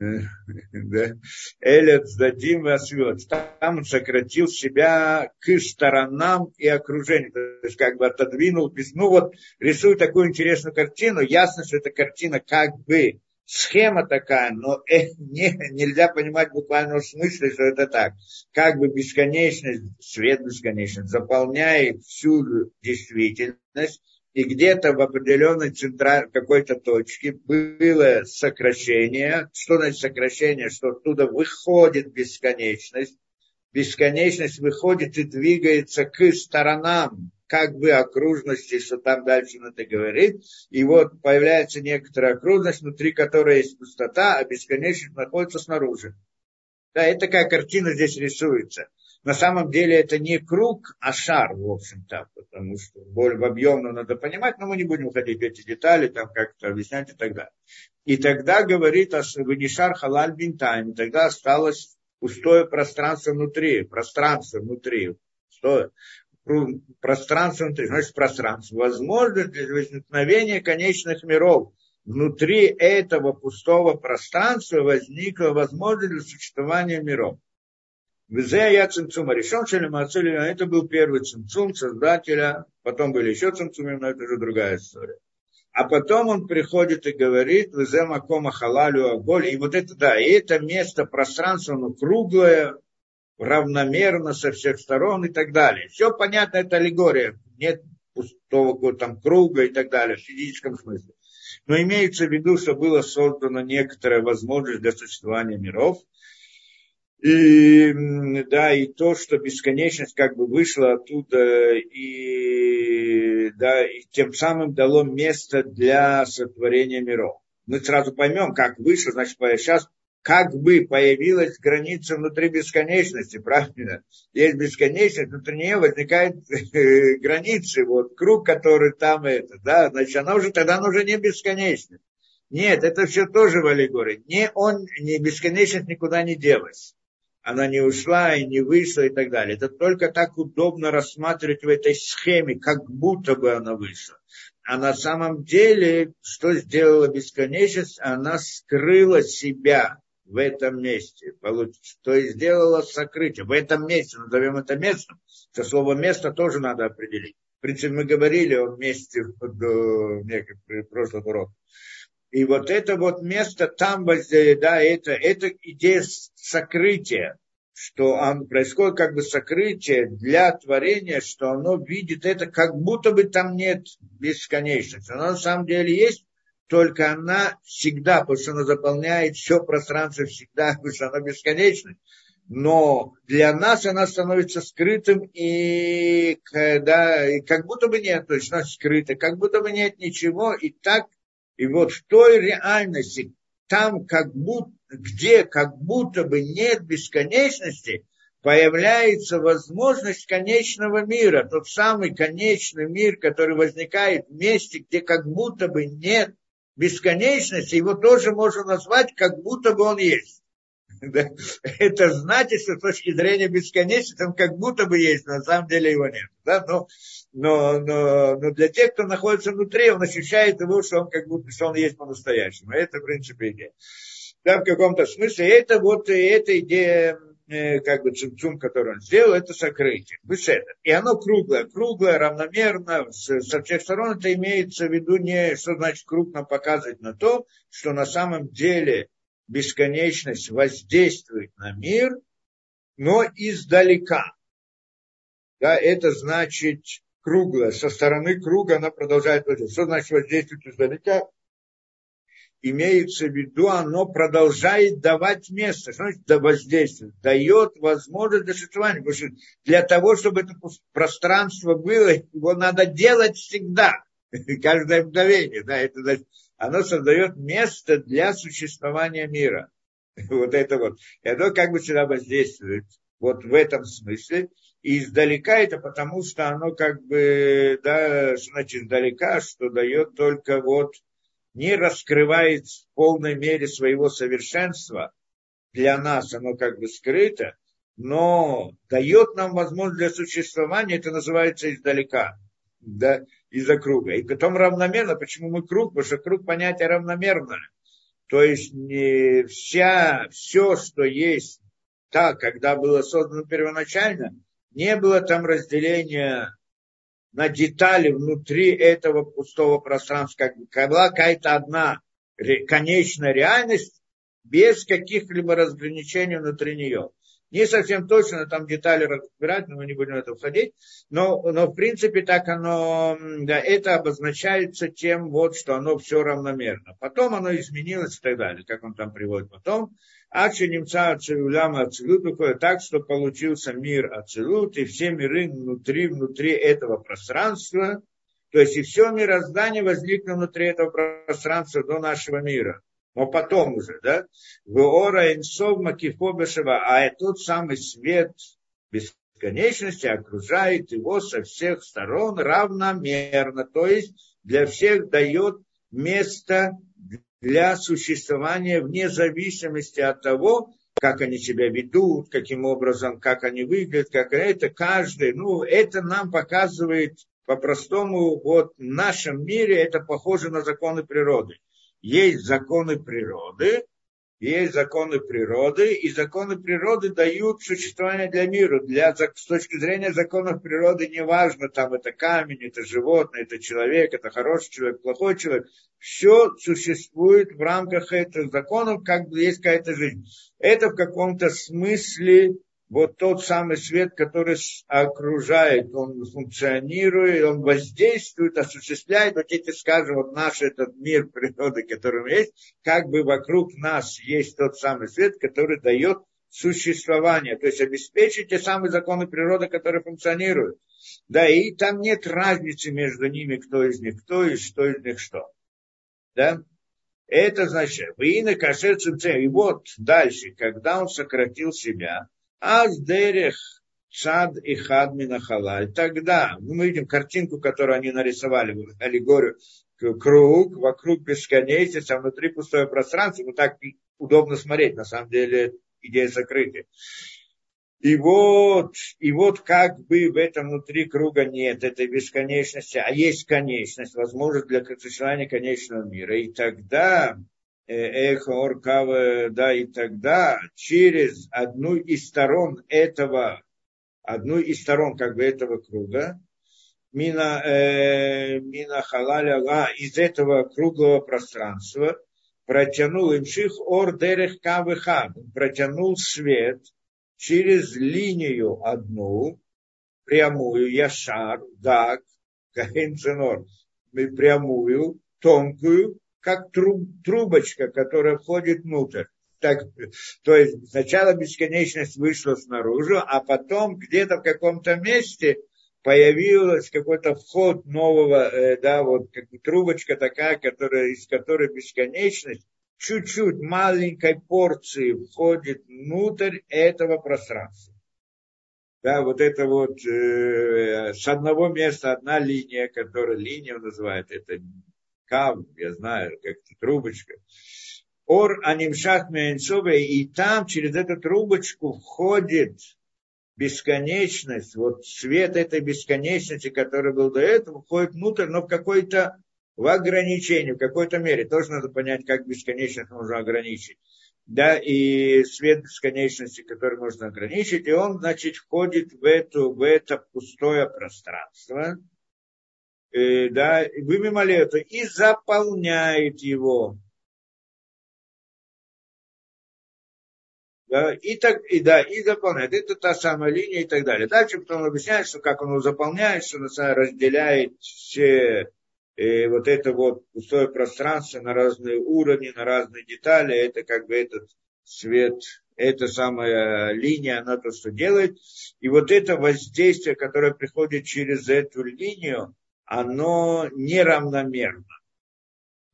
S1: (laughs) да, эль ацдадим васвет. Там он сократил себя к сторонам и окружению, то есть как бы отодвинул, ну вот рисует такую интересную картину, ясно, что эта картина как бы схема такая, но э, не, нельзя понимать в буквальном смысле, что это так. Как бы бесконечность, свет бесконечность заполняет всю действительность, и где-то в определенной центральной какой-то точке было сокращение. Что значит сокращение? Что оттуда выходит бесконечность. Бесконечность выходит и двигается к сторонам как бы окружности, что там дальше надо говорить. И вот появляется некоторая окружность, внутри которой есть пустота, а бесконечность находится снаружи. Да, и такая картина здесь рисуется. На самом деле это не круг, а шар, в общем-то, потому что более объемно надо понимать, но мы не будем уходить в эти детали, там как-то объяснять и так далее. И тогда говорит о шар халаль бинтайм, тогда осталось пустое пространство внутри, пространство внутри, пустое пространство внутри, значит пространство, возможность для возникновения конечных миров. Внутри этого пустого пространства возникла возможность для существования миров. Везе я цимцума решен, это был первый цимцум создателя, потом были еще цимцумы, но это уже другая история. А потом он приходит и говорит, везе макома халалю аголь, и вот это, да, и это место, пространство, оно круглое, равномерно со всех сторон и так далее. Все понятно, это аллегория. Нет пустого там круга и так далее, в физическом смысле. Но имеется в виду, что была создана некоторая возможность для существования миров. И, да, и то, что бесконечность как бы вышла оттуда и, да, и тем самым дало место для сотворения миров. Мы сразу поймем, как вышло, значит, сейчас как бы появилась граница внутри бесконечности, правильно? Есть бесконечность, внутри нее возникают э, границы, вот круг, который там это, да, значит, она уже, тогда она уже не бесконечность. Нет, это все тоже в аллегории. Не он, не бесконечность никуда не делась. Она не ушла и не вышла и так далее. Это только так удобно рассматривать в этой схеме, как будто бы она вышла. А на самом деле, что сделала бесконечность? Она скрыла себя в этом месте. То есть сделала сокрытие. В этом месте, назовем это местом. Это слово место тоже надо определить. В принципе, мы говорили о месте в, в прошлом уроке. И вот это вот место там, да, это, это идея сокрытия, что он, происходит как бы сокрытие для творения, что оно видит это, как будто бы там нет бесконечности. Но на самом деле есть, только она всегда, потому что она заполняет все пространство всегда, (laughs) потому что она бесконечна. Но для нас она становится скрытым, и, да, и как будто бы нет, то есть она скрыта, как будто бы нет ничего, и так, и вот в той реальности, там как будто, где как будто бы нет бесконечности, появляется возможность конечного мира, тот самый конечный мир, который возникает в месте, где как будто бы нет бесконечности, его тоже можно назвать, как будто бы он есть. (laughs) Это значит, что с точки зрения бесконечности он как будто бы есть, но на самом деле его нет. Да? Но, но, но, но для тех, кто находится внутри, он ощущает его, что он как будто что он есть по-настоящему. Это, в принципе, идея. Да, в каком-то смысле это вот эта идея как бы цимцум, который он сделал, это сокрытие. Беседа. И оно круглое, круглое, равномерно, со всех сторон это имеется в виду не, что значит круг нам показывает на то, что на самом деле бесконечность воздействует на мир, но издалека. Да, это значит круглое. Со стороны круга она продолжает воздействовать. Что значит воздействовать издалека? Имеется в виду, оно продолжает давать место. Что значит воздействие? Дает возможность для существования. Потому что для того, чтобы это пространство было, его надо делать всегда. (laughs) Каждое мгновение. Да, это, значит, оно создает место для существования мира. (laughs) Вот это вот. И оно как бы всегда воздействует. Вот в этом смысле. И издалека это потому, что оно как бы, да, значит, издалека, что дает только вот не раскрывает в полной мере своего совершенства, для нас оно как бы скрыто, но дает нам возможность для существования, это называется издалека, да, из-за круга. И потом равномерно, почему мы круг? Потому что круг понятие равномерное. То есть не вся, все, что есть так, когда было создано первоначально, не было там разделения на детали внутри этого пустого пространства, как, была какая-то одна конечная реальность без каких-либо разграничений внутри нее. Не совсем точно, там детали разбирать, но мы не будем в это входить. Но, но в принципе так оно, да, это обозначается тем, вот, что оно все равномерно. Потом оно изменилось и так далее, как он там приводит потом. Ачи немца Ацилуляма Ацилут выходит так, что получился мир Ацилут, и все миры внутри, внутри этого пространства, то есть и все мироздание возникло внутри этого пространства до нашего мира. Но потом уже, да? Веора инсов макифобешева, а тот самый свет бесконечности окружает его со всех сторон равномерно. То есть для всех дает место для существования вне зависимости от того, как они себя ведут, каким образом, как они выглядят, как это каждый, ну, это нам показывает по-простому, вот в нашем мире это похоже на законы природы. Есть законы природы, есть законы природы, и законы природы дают существование для мира. Для, с точки зрения законов природы неважно, там это камень, это животное, это человек, это хороший человек, плохой человек. Все существует в рамках этих законов, как бы есть какая-то жизнь. Это в каком-то смысле вот тот самый свет, который окружает, он функционирует, он воздействует, осуществляет вот эти, скажем, вот наш этот мир природы, который есть, как бы вокруг нас есть тот самый свет, который дает существование, то есть обеспечить те самые законы природы, которые функционируют. Да, и там нет разницы между ними, кто из них кто и что из них что. Да? Это значит, вы на И вот дальше, когда он сократил себя, Аздерех Цад и Хадмина Халаль. Тогда ну, мы видим картинку, которую они нарисовали, аллегорию, круг, вокруг бесконечности, а внутри пустое пространство. Ну так удобно смотреть, на самом деле идея закрытия. И вот, и вот как бы в этом внутри круга нет этой бесконечности, а есть конечность, возможность для существования конечного мира. И тогда эхо Оркава, да, и тогда через одну из сторон этого, одну из сторон как бы этого круга, мина, э, мина халаля, из этого круглого пространства протянул имших ор дерех кавыха, протянул свет через линию одну, прямую, яшар, дак, кахенценор, прямую, тонкую, как труб, трубочка, которая входит внутрь. Так, то есть сначала бесконечность вышла снаружи, а потом где-то в каком-то месте появилась какой-то вход нового, э, да, вот как трубочка такая, которая, из которой бесконечность чуть-чуть маленькой порции входит внутрь этого пространства. Да, вот это вот э, с одного места одна линия, которая линия называют, это кав, я знаю, как-то трубочка. Ор анимшах меэнцове, и там через эту трубочку входит бесконечность, вот свет этой бесконечности, который был до этого, входит внутрь, но в какой-то в ограничении, в какой-то мере. Тоже надо понять, как бесконечность можно ограничить. Да, и свет бесконечности, который можно ограничить, и он, значит, входит в, эту, в это пустое пространство, э, да, это и заполняет его. Да, и, так, и, да, и заполняет. Это та самая линия и так далее. Дальше потом объясняет, что как он его заполняет, что он разделяет все э, вот это вот пустое пространство на разные уровни, на разные детали. Это как бы этот свет, эта самая линия, она то, что делает. И вот это воздействие, которое приходит через эту линию, оно неравномерно.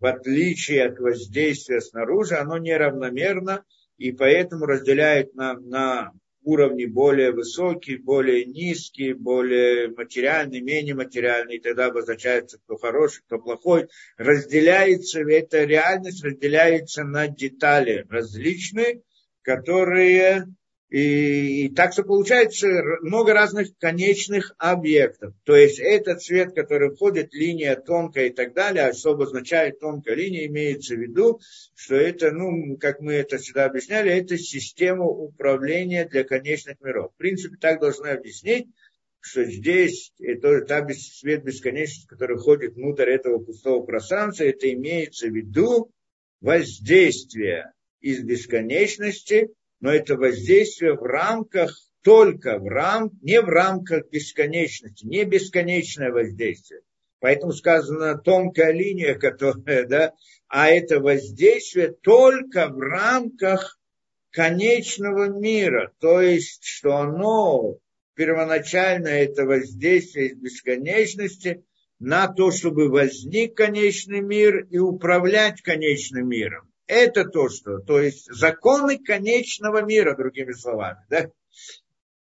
S1: В отличие от воздействия снаружи, оно неравномерно, и поэтому разделяет нам на уровни более высокие, более низкие, более материальные, менее материальные, и тогда обозначается, кто хороший, кто плохой. Разделяется, эта реальность разделяется на детали различные, которые и, и так что получается много разных конечных объектов. То есть этот цвет, который входит, линия тонкая и так далее, а что обозначает тонкая линия, имеется в виду, что это, ну, как мы это всегда объясняли, это система управления для конечных миров. В принципе, так должны объяснить, что здесь это та свет бесконечности, который входит внутрь этого пустого пространства, это имеется в виду воздействие из бесконечности но это воздействие в рамках, только в рамках, не в рамках бесконечности, не бесконечное воздействие. Поэтому сказано тонкая линия, (laughs) которая, да, а это воздействие только в рамках конечного мира, то есть, что оно первоначально это воздействие из бесконечности на то, чтобы возник конечный мир и управлять конечным миром это то, что, то есть законы конечного мира, другими словами, да?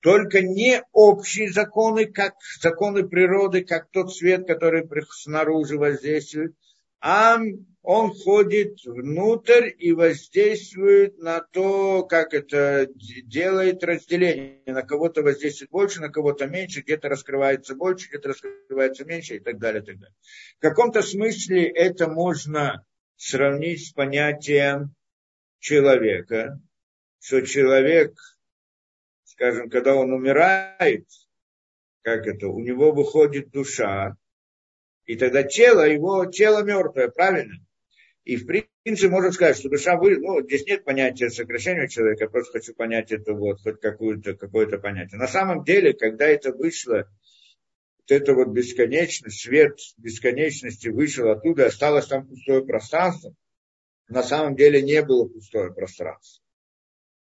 S1: Только не общие законы, как законы природы, как тот свет, который снаружи воздействует, а он входит внутрь и воздействует на то, как это делает разделение. На кого-то воздействует больше, на кого-то меньше, где-то раскрывается больше, где-то раскрывается меньше и так далее. И так далее. В каком-то смысле это можно сравнить с понятием человека, что человек, скажем, когда он умирает, как это, у него выходит душа, и тогда тело, его тело мертвое, правильно? И в принципе можно сказать, что душа вы, ну, здесь нет понятия сокращения человека, я просто хочу понять это вот, хоть какое-то какое понятие. На самом деле, когда это вышло, это вот бесконечность, свет бесконечности вышел оттуда, осталось там пустое пространство, на самом деле не было пустое пространство.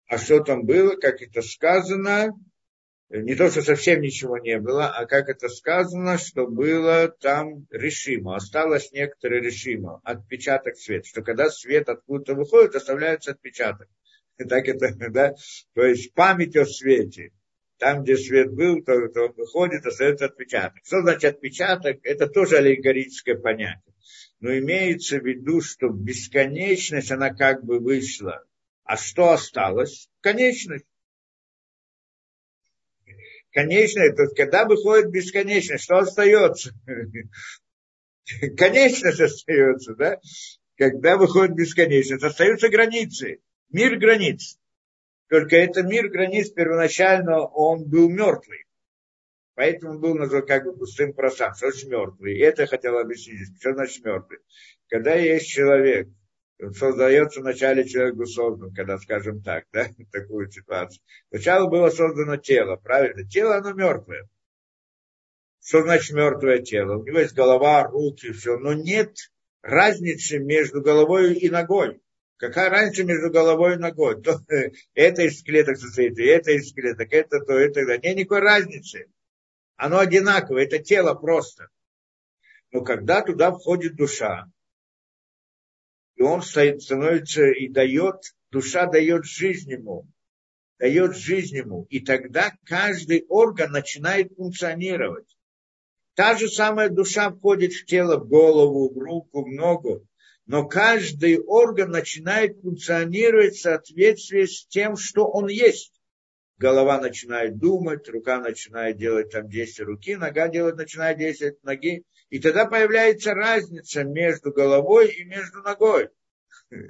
S1: А что там было, как это сказано, не то, что совсем ничего не было, а как это сказано, что было там решимо, осталось некоторое решимо, отпечаток света, что когда свет откуда-то выходит, оставляется отпечаток. И (laughs) так это, да, то есть память о свете. Там, где свет был, то, то он выходит, остается отпечаток. Что значит отпечаток? Это тоже аллегорическое понятие. Но имеется в виду, что бесконечность, она как бы вышла. А что осталось? Конечность конечное, то есть когда выходит бесконечность, что остается? (laughs) Конечность остается, да? Когда выходит бесконечность, остаются границы, мир границ. Только это мир границ первоначально, он был мертвый. Поэтому был назван как бы пустым пространством, очень мертвый. И это я хотел объяснить. Что значит мертвый? Когда есть человек, создается вначале человек был создан, когда, скажем так, да, (laughs) такую ситуацию. Сначала было создано тело, правильно? Тело, оно мертвое. Что значит мертвое тело? У него есть голова, руки, все, но нет разницы между головой и ногой. Какая разница между головой и ногой? То, это из клеток состоит, и это из клеток, это то, это, да. Нет никакой разницы. Оно одинаковое, это тело просто. Но когда туда входит душа, и он становится и дает, душа дает жизнь ему, дает жизнь ему, и тогда каждый орган начинает функционировать. Та же самая душа входит в тело, в голову, в руку, в ногу, но каждый орган начинает функционировать в соответствии с тем, что он есть. Голова начинает думать, рука начинает делать там действия руки, нога делать, начинает действовать ноги. И тогда появляется разница между головой и между ногой. (laughs)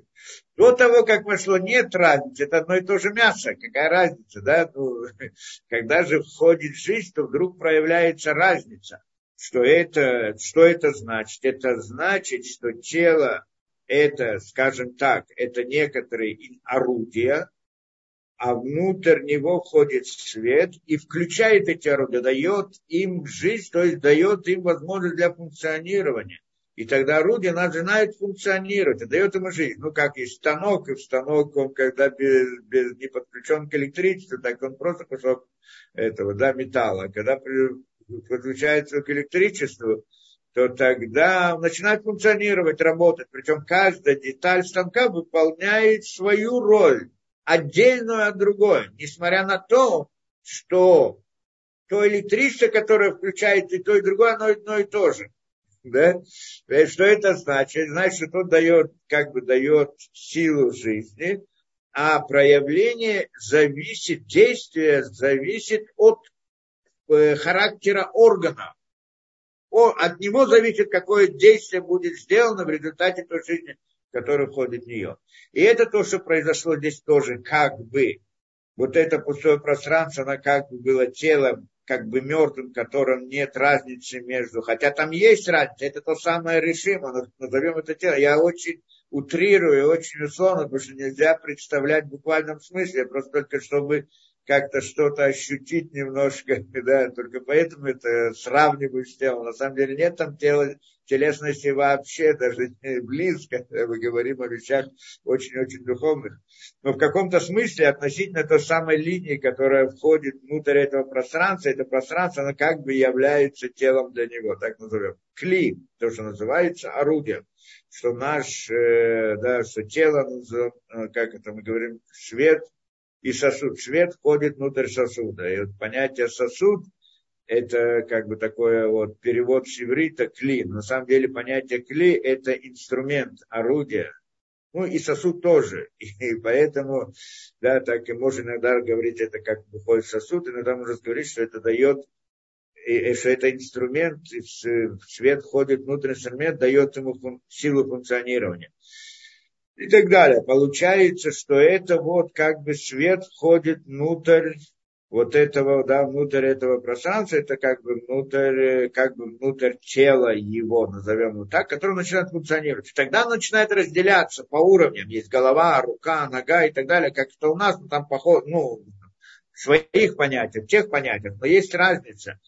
S1: До того, как вошло, нет разницы, это одно и то же мясо, какая разница, да? Ну, (laughs) когда же входит жизнь, то вдруг проявляется разница. Что это, что это значит? Это значит, что тело, это, скажем так, это некоторые орудия, а внутрь него входит свет и включает эти орудия, дает им жизнь, то есть дает им возможность для функционирования. И тогда орудие начинает функционировать, и дает ему жизнь. Ну, как и станок, и в станок он, когда без, без, не подключен к электричеству, так он просто кусок этого, да, металла. Когда подключается к электричеству, то тогда начинает функционировать, работать. Причем каждая деталь станка выполняет свою роль отдельную от другой, несмотря на то, что то электричество, которое включает и то, и другое, оно одно и то же. Да? Что это значит? Значит, что тот дает, как бы дает силу жизни, а проявление зависит, действие зависит от характера органа. О, от него зависит, какое действие будет сделано в результате той жизни, который входит в нее. И это то, что произошло здесь тоже, как бы. Вот это пустое пространство, оно как бы было телом, как бы мертвым, в нет разницы между, хотя там есть разница, это то самое решимо, назовем это тело. Я очень утрирую, очень условно, потому что нельзя представлять в буквальном смысле, просто только чтобы как-то что-то ощутить немножко, (laughs) да, только поэтому это сравниваю с телом. На самом деле нет там тела, телесности вообще, даже (laughs) близко, мы говорим о вещах очень-очень духовных. Но в каком-то смысле относительно той самой линии, которая входит внутрь этого пространства, это пространство, оно как бы является телом для него, так назовем. Кли, то, что называется орудием что наш, э, да, что тело, э, как это мы говорим, свет и сосуд. Свет входит внутрь сосуда. И вот понятие сосуд, это как бы такое вот перевод с иврита кли. На самом деле понятие кли это инструмент, орудие. Ну и сосуд тоже. (laughs) И поэтому, да, так и можно иногда говорить, это как выходит сосуд, иногда можно говорить, что это дает и, что это инструмент, свет входит внутрь инструмент, дает ему фун, силу функционирования и так далее. Получается, что это вот как бы свет входит внутрь вот этого, да, внутрь этого пространства, это как бы внутрь, как бы внутрь тела его, назовем его так, который начинает функционировать. Тогда он начинает разделяться по уровням. Есть голова, рука, нога и так далее, как это у нас, ну, там поход, ну, своих понятиях, тех понятиях, но есть разница.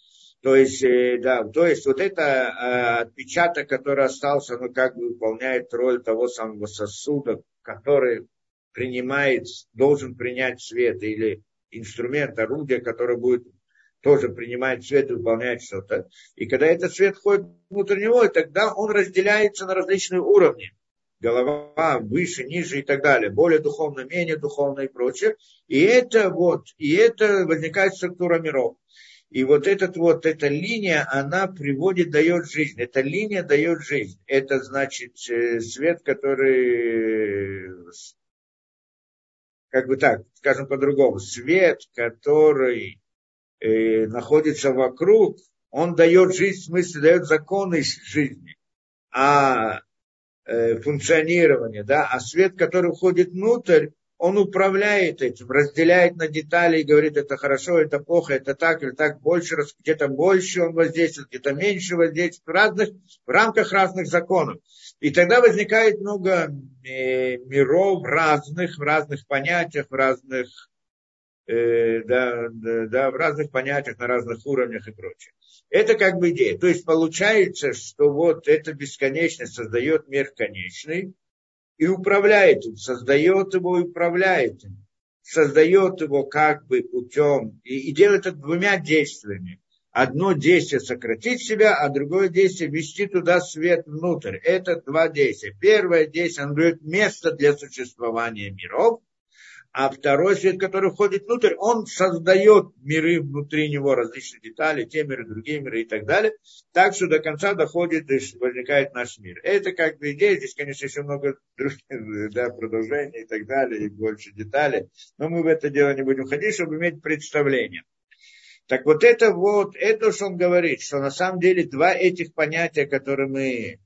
S1: То есть, э, да, то есть вот это э, отпечаток, который остался, ну, как бы выполняет роль того самого сосуда, который принимает, должен принять свет или инструмент, орудие, которое будет тоже принимать свет и выполнять что-то. И когда этот свет входит внутрь него, тогда он разделяется на различные уровни. Голова выше, ниже и так далее. Более духовно, менее духовно и прочее. И это вот, и это возникает структура миров. И вот этот вот, эта линия, она приводит, дает жизнь. Эта линия дает жизнь. Это значит э, свет, который как бы так, скажем по-другому, свет, который э, находится вокруг, он дает жизнь, в смысле дает законы жизни, а э, функционирование, да, а свет, который входит внутрь, он управляет этим, разделяет на детали и говорит, это хорошо, это плохо, это так или так, больше, где-то больше он воздействует, где-то меньше воздействует, в, разных, в рамках разных законов. И тогда возникает много миров разных, в разных понятиях, в разных, э, да, да, да, в разных понятиях, на разных уровнях и прочее. Это как бы идея. То есть получается, что вот эта бесконечность создает мир конечный и управляет им, создает его и управляет им. Создает его как бы путем и, и делает это двумя действиями одно действие сократить себя, а другое действие вести туда свет внутрь. Это два действия. Первое действие, он дает место для существования миров, а второй свет, который входит внутрь, он создает миры внутри него, различные детали, те миры, другие миры и так далее. Так что до конца доходит и возникает наш мир. Это как бы идея, здесь, конечно, еще много других да, продолжений и так далее, и больше деталей. Но мы в это дело не будем ходить, чтобы иметь представление. Так вот это вот, это что он говорит, что на самом деле два этих понятия, которые мы,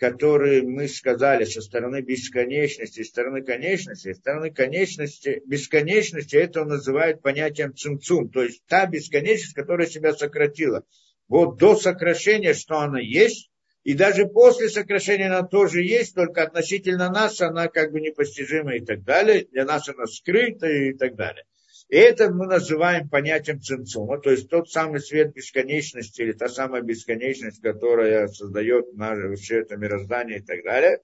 S1: которые мы сказали со стороны бесконечности, со стороны конечности, со стороны конечности, бесконечности, это он называет понятием цимцум, то есть та бесконечность, которая себя сократила. Вот до сокращения, что она есть, и даже после сокращения она тоже есть, только относительно нас она как бы непостижима и так далее. Для нас она скрыта и так далее. Это мы называем понятием цинцума, то есть тот самый свет бесконечности или та самая бесконечность, которая создает наше, все это мироздание и так далее.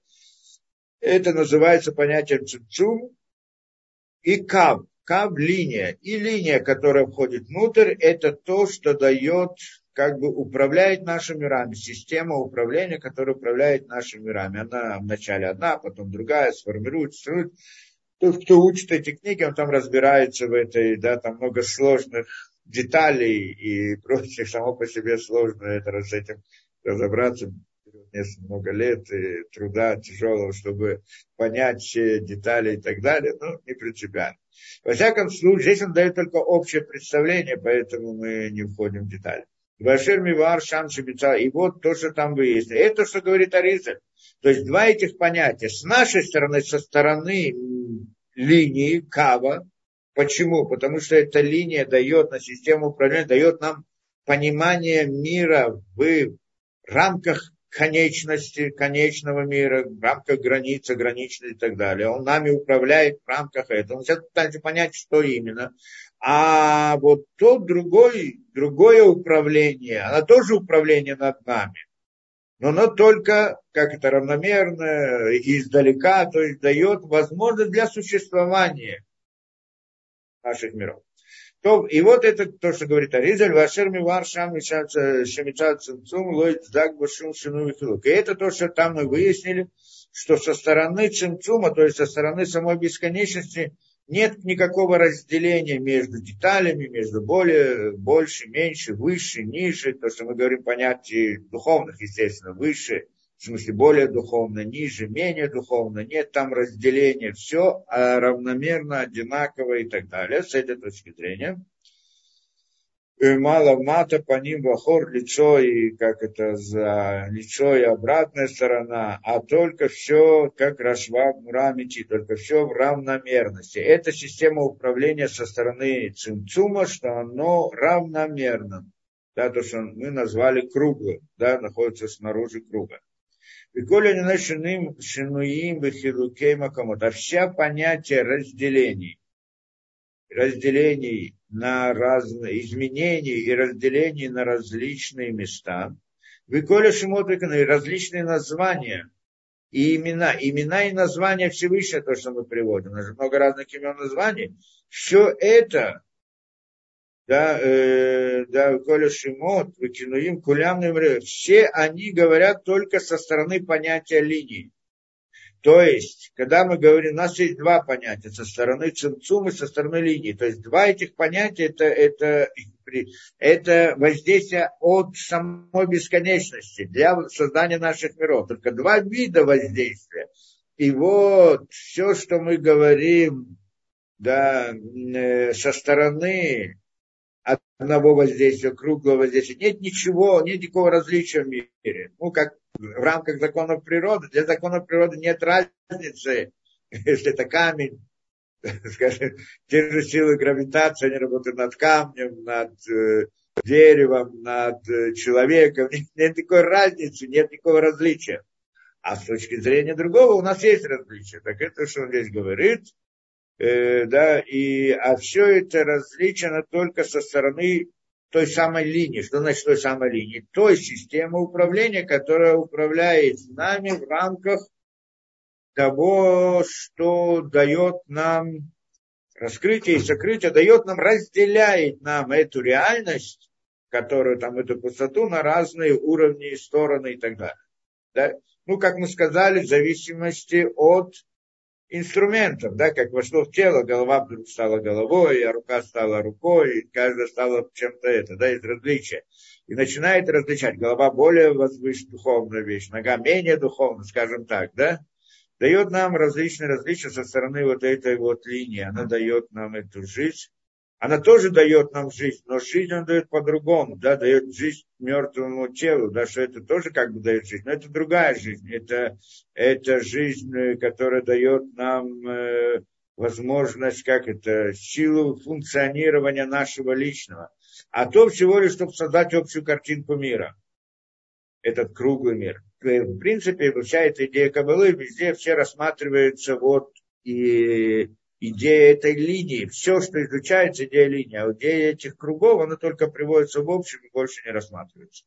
S1: Это называется понятием цинцум и кав. Кав – линия. И линия, которая входит внутрь, это то, что дает, как бы управляет нашими мирами. Система управления, которая управляет нашими мирами. Она вначале одна, потом другая, сформируется, сформируется тот, кто учит эти книги, он там разбирается в этой, да, там много сложных деталей и прочее, само по себе сложно это с этим разобраться. Несколько много лет и труда тяжелого, чтобы понять все детали и так далее, но не принципиально. Во всяком случае, здесь он дает только общее представление, поэтому мы не входим в детали. Вашер Мивар Шам И вот то, что там выяснили. Это, что говорит Аризаль. То есть два этих понятия. С нашей стороны, со стороны линии Кава. Почему? Потому что эта линия дает на систему управления, дает нам понимание мира в рамках конечности, конечного мира, в рамках границы, граничной и так далее. Он нами управляет в рамках этого. Мы сейчас пытаемся понять, что именно. А вот то другой, другое управление, оно тоже управление над нами но оно только, как это равномерно, издалека, то есть дает возможность для существования наших миров. То, и вот это то, что говорит Аризаль, Вашер Мивар Шам Здаг Башум Шину И это то, что там мы выяснили, что со стороны Цимцума, то есть со стороны самой бесконечности, нет никакого разделения между деталями, между более, больше, меньше, выше, ниже. То, что мы говорим понятие духовных, естественно, выше, в смысле более духовно, ниже, менее духовно. Нет там разделения. Все равномерно, одинаково и так далее. С этой точки зрения. Мало мата по ним вахор, лицо и как это за лицо и обратная сторона, а только все как Рашваб Мурамичи, только все в равномерности. Это система управления со стороны Цимцума, что оно равномерно. Да, то, что мы назвали круглым, да, находится снаружи круга. И коли не начинаем шинуим бахилукей макамот, а вся понятие разделений, разделений на разные изменения и разделений на различные места. Выколя Шимотвикана и различные названия и имена. Имена и названия Всевышнего, то, что мы приводим. У нас много разных имен и названий. Все это, да, э, да, Коля Шимот, Выкинуим, Кулям, все они говорят только со стороны понятия линии. То есть, когда мы говорим, у нас есть два понятия, со стороны цимцум и со стороны линии. То есть, два этих понятия это, это, это воздействие от самой бесконечности для создания наших миров. Только два вида воздействия. И вот все, что мы говорим да, э, со стороны одного воздействия, круглого воздействия, нет ничего, нет никакого различия в мире. Ну, как в рамках законов природы. Для законов природы нет разницы, (laughs) если это камень, (laughs) скажем, те же силы гравитации, они работают над камнем, над э, деревом, над э, человеком. (laughs) Нет, нет никакой разницы, нет никакого различия. А с точки зрения другого у нас есть различия. Так это, что он здесь говорит, э, да, и, а все это различено только со стороны той самой линии. Что значит той самой линии? Той системы управления, которая управляет нами в рамках того, что дает нам раскрытие и сокрытие, дает нам, разделяет нам эту реальность, которую там, эту пустоту на разные уровни, стороны и так далее. Да? Ну, как мы сказали, в зависимости от инструментов, да, как вошло в тело, голова вдруг стала головой, а рука стала рукой, и каждая стала чем-то это, да, из различия. И начинает различать, голова более возвышенная духовная вещь, нога менее духовная, скажем так, да, дает нам различные различия со стороны вот этой вот линии, она дает нам эту жизнь, она тоже дает нам жизнь, но жизнь он дает по-другому, да, дает жизнь мертвому телу, да, что это тоже как бы дает жизнь, но это другая жизнь, это, это жизнь, э, которая дает нам э, возможность, как это, силу функционирования нашего личного. А то всего лишь, чтобы создать общую картинку мира, этот круглый мир. Э, в принципе, вся эта идея Кабалы, везде все рассматриваются вот и идея этой линии, все, что изучается, идея линии, а идея этих кругов, она только приводится в общем и больше не рассматривается.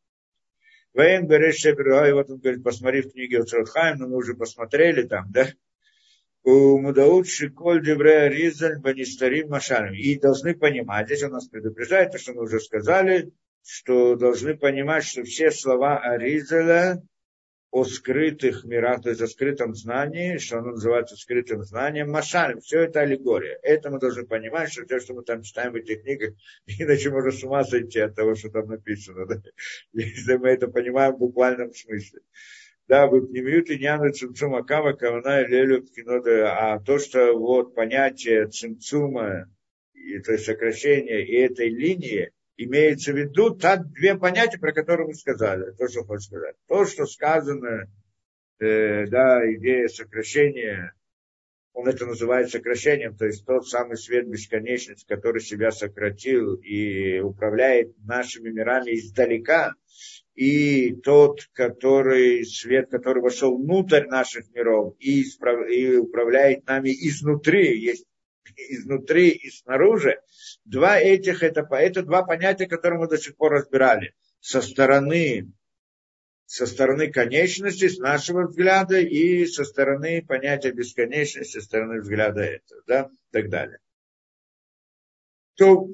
S1: Воен Береш и вот он говорит, посмотри в книге Уцрахайм, но мы уже посмотрели там, да? У Мудаут Шиколь Деврея Ризаль Банистарим Машарим. И должны понимать, здесь он нас предупреждает, то, что мы уже сказали, что должны понимать, что все слова Аризаля, о скрытых мирах, то есть о скрытом знании, что оно называется скрытым знанием, машалем, все это аллегория. Это мы должны понимать, что то, что мы там читаем в этих книгах, (laughs) иначе можно с ума сойти от того, что там написано, да? (laughs) если мы это понимаем в буквальном смысле. Да, вы пнемиют и няну цимцума кава кавана лелю а то, что вот понятие цимцума, то есть сокращение и этой линии, имеется в виду так две понятия, про которые мы сказали, то, что хочу сказать. То, что сказано, э, да, идея сокращения, он это называет сокращением, то есть тот самый свет бесконечности, который себя сократил и управляет нашими мирами издалека, и тот, который, свет, который вошел внутрь наших миров и, исправ, и управляет нами изнутри, есть изнутри и снаружи, два этих, это, это два понятия, которые мы до сих пор разбирали. Со стороны, со стороны конечности, с нашего взгляда, и со стороны понятия бесконечности, со стороны взгляда этого, да, и так далее. То,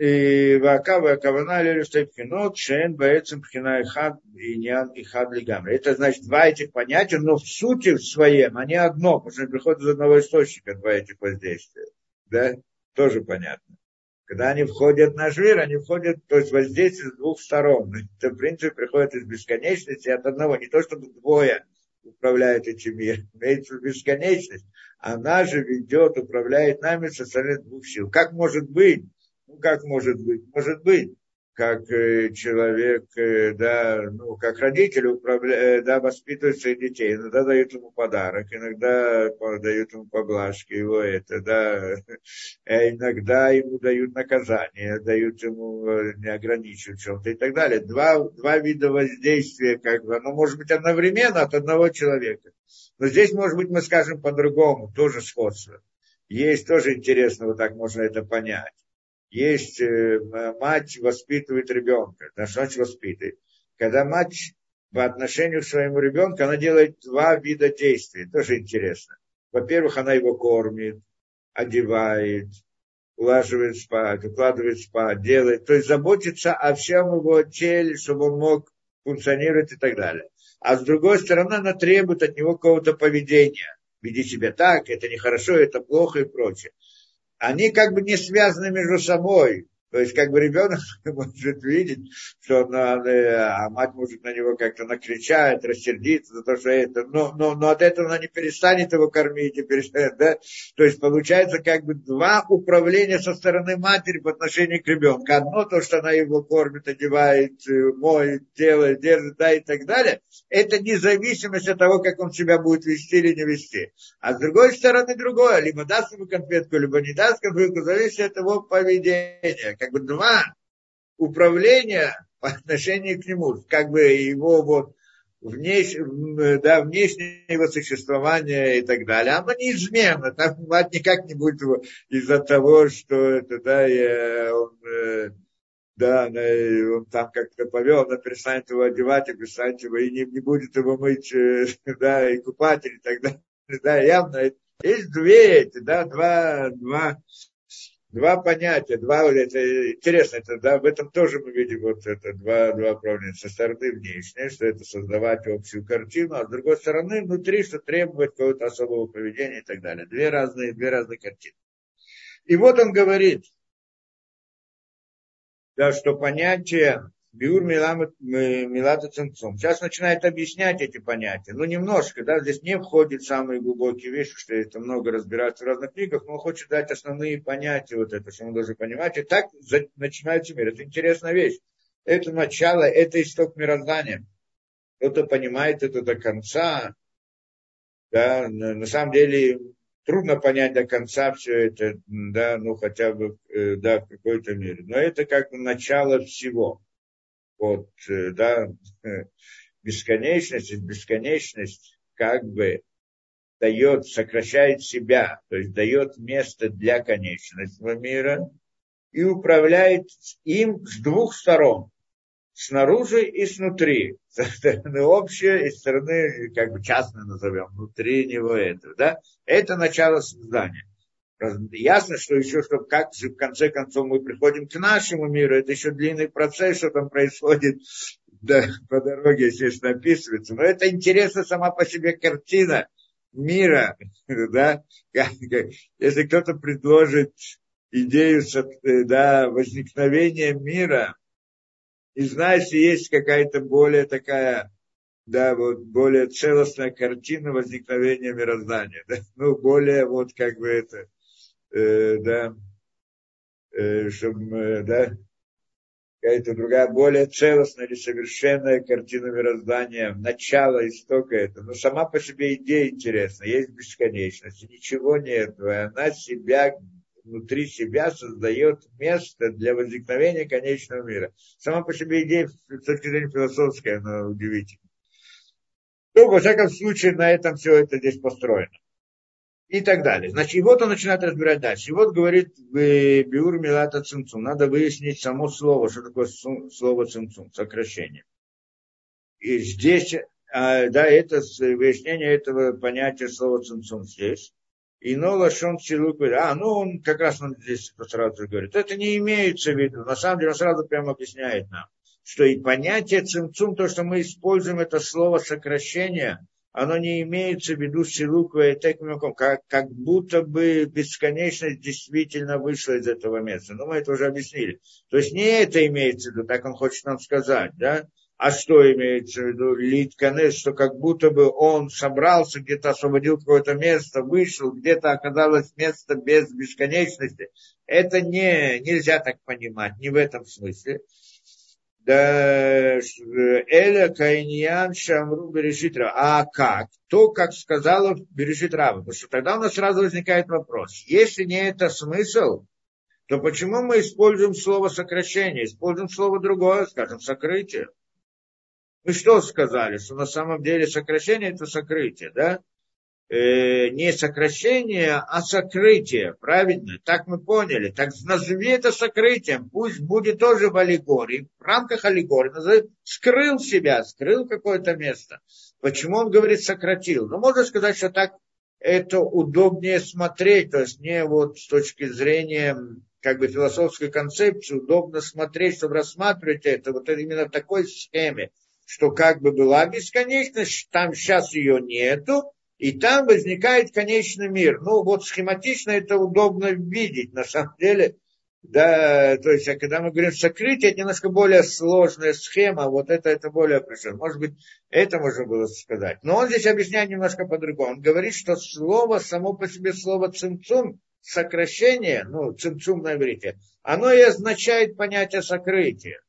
S1: и вака вакавана лелю пхинот шен баэцем пхина и хад и нян и хад лигамри. Это значит два этих понятия, но в сути в своем они одно, потому что они приходят из одного источника, два этих воздействия. Да? Тоже понятно. Когда они входят в наш мир, они входят, то есть воздействие с двух сторон. Это, в принципе, приходит из бесконечности от одного. Не то, чтобы двое управляют этим миром. (laughs) Имеется бесконечность. Она же ведет, управляет нами со стороны двух сил. Как может быть, ну, как может быть? Может быть. как э, человек, э, да, ну, как родитель управля... да, воспитывает своих детей. Иногда дают ему подарок, иногда дают ему поблажки, его это, да, иногда ему дают наказание, дают ему, не ограничивают чем-то и так далее. Два, два вида воздействия, как бы, оно может быть одновременно от одного человека. Но здесь, может быть, мы скажем по-другому, тоже сходство. Есть тоже интересно, вот так можно это понять есть э, мать воспитывает ребенка. Что значит воспитывает? Когда мать по отношению к своему ребенку, она делает два вида действий. Тоже интересно. Во-первых, она его кормит, одевает, улаживает спать, укладывает спать, делает. То есть заботится о всем его теле, чтобы он мог функционировать и так далее. А с другой стороны, она требует от него какого-то поведения. Веди себя так, это нехорошо, это плохо и прочее они как бы не связаны между собой. То есть, как бы ребенок (laughs) может видеть, что он, э, а мать может на него как-то накричать, рассердиться за то, что это, но, но, но от этого она не перестанет его кормить, и перестанет, да? То есть, получается как бы два управления со стороны матери по отношению к ребенку. Одно то, что она его кормит, одевает, э, моет, делает, держит, да, и так далее. Это независимость от того, как он себя будет вести или не вести. А с другой стороны другое. Либо даст ему конфетку, либо не даст конфетку, зависит от его поведения как бы два управления по отношению к нему, как бы его вот внеш, да, внешнее его и так далее. Оно неизменно. Там мать никак не будет его из-за того, что это, да, он, э, да, он там как-то повел, она перестанет его одевать и перестанет его, и не, не будет его мыть, э, (laughs) да, и купать и так далее. Да, явно. Есть две эти, да, два, два два понятия, два, это интересно, это, да, в этом тоже мы видим вот это два, два управления. Со стороны внешней, что это создавать общую картину, а с другой стороны внутри, что требовать какого-то особого поведения и так далее. Две разные, две разные картины. И вот он говорит, да, что понятие Биур Милата Цинцум. Сейчас начинает объяснять эти понятия. Ну, немножко, да, здесь не входит самые глубокие вещи, что это много разбирается в разных книгах, но он хочет дать основные понятия, вот это, что мы должны понимать. И так начинается мир. Это интересная вещь. Это начало, это исток мироздания. Кто-то понимает это до конца. Да, на самом деле трудно понять до конца все это, да, ну хотя бы, э, да, в какой-то мере. Но это как начало всего вот, э, да, (laughs) бесконечность, бесконечность как бы дает, сокращает себя, то есть дает место для конечного мира и управляет им с двух сторон, снаружи и снутри, (laughs) со стороны общей и стороны, как бы частно назовем, внутри него этого, да, это начало создания. Ясно, что еще, что как же в конце концов мы приходим к нашему миру, это еще длинный процесс, что там происходит (laughs) да, по дороге, естественно, описывается. Но это интересно сама по себе картина мира, (laughs) да, если кто-то предложит идею да, возникновения мира, и знаешь, есть какая-то более такая, да, вот более целостная картина возникновения мироздания, (laughs) да, ну, более вот как бы это, э, да, э, чтобы, э, да, какая-то другая, более целостная или совершенная картина мироздания, начало, истока это. Но сама по себе идея интересна, есть бесконечность, ничего нет, она себя внутри себя создает место для возникновения конечного мира. Сама по себе идея с точки зрения философская, она удивительна. Ну, во всяком случае, на этом все это здесь построено и так далее. Значит, и вот он начинает разбирать дальше. И вот говорит Биур Милата Цинцум. Надо выяснить само слово, что такое слово Цинцум, сокращение. И здесь, а, да, это выяснение этого понятия слова Цинцум здесь. И но лашон силу говорит, а, ну он как раз он здесь сразу говорит, это не имеется в виду. На самом деле он сразу прямо объясняет нам, что и понятие цимцум, то, что мы используем это слово сокращение, оно не имеется в виду силуку и текмиком, как, как будто бы бесконечность действительно вышла из этого места. Но мы это уже объяснили. То есть не это имеется в виду, так он хочет нам сказать, да? А что имеется в виду? Литканес, что как будто бы он собрался, где-то освободил какое-то место, вышел, где-то оказалось место без бесконечности. Это не, нельзя так понимать, не в этом смысле. Да, Эля Кайньян Шамру Берешитра. А как? То, как сказала Берешит Раба. Потому что тогда у нас сразу возникает вопрос. Если не это смысл, то почему мы используем слово сокращение? Используем слово другое, скажем, сокрытие. Мы что сказали? Что на самом деле сокращение это сокрытие, да? Э, не сокращение, а сокрытие, правильно? Так мы поняли. Так назови это сокрытием, пусть будет тоже в аллегории, в рамках аллегории, назови, скрыл себя, скрыл какое-то место. Почему он говорит сократил? Ну, можно сказать, что так это удобнее смотреть, то есть не вот с точки зрения как бы философской концепции, удобно смотреть, чтобы рассматривать это вот именно в такой схеме, что как бы была бесконечность, там сейчас ее нету, и там возникает конечный мир. Ну, вот схематично это удобно видеть, на самом деле. Да, то есть, а когда мы говорим сокрытие, это немножко более сложная схема, вот это, это более определенно. Может быть, это можно было сказать. Но он здесь объясняет немножко по-другому. Он говорит, что слово, само по себе слово цимцум, сокращение, ну, цимцум на иврите, оно и означает понятие сокрытия.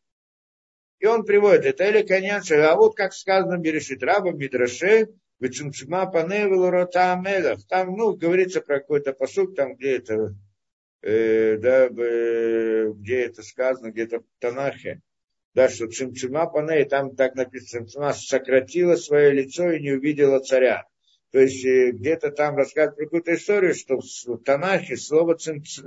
S1: И он приводит это, или, конечно, а вот как сказано Берешит Раба Мидраше, Вецумцума паневел рота амелах. Там, ну, говорится про какой-то посуд, там, где это, э, да, э, где это сказано, где-то в Танахе. Да, что Цимцума пане, там так написано, Цимцума сократила свое лицо и не увидела царя. То есть э, где-то там рассказывают про какую-то историю, что в Танахе слово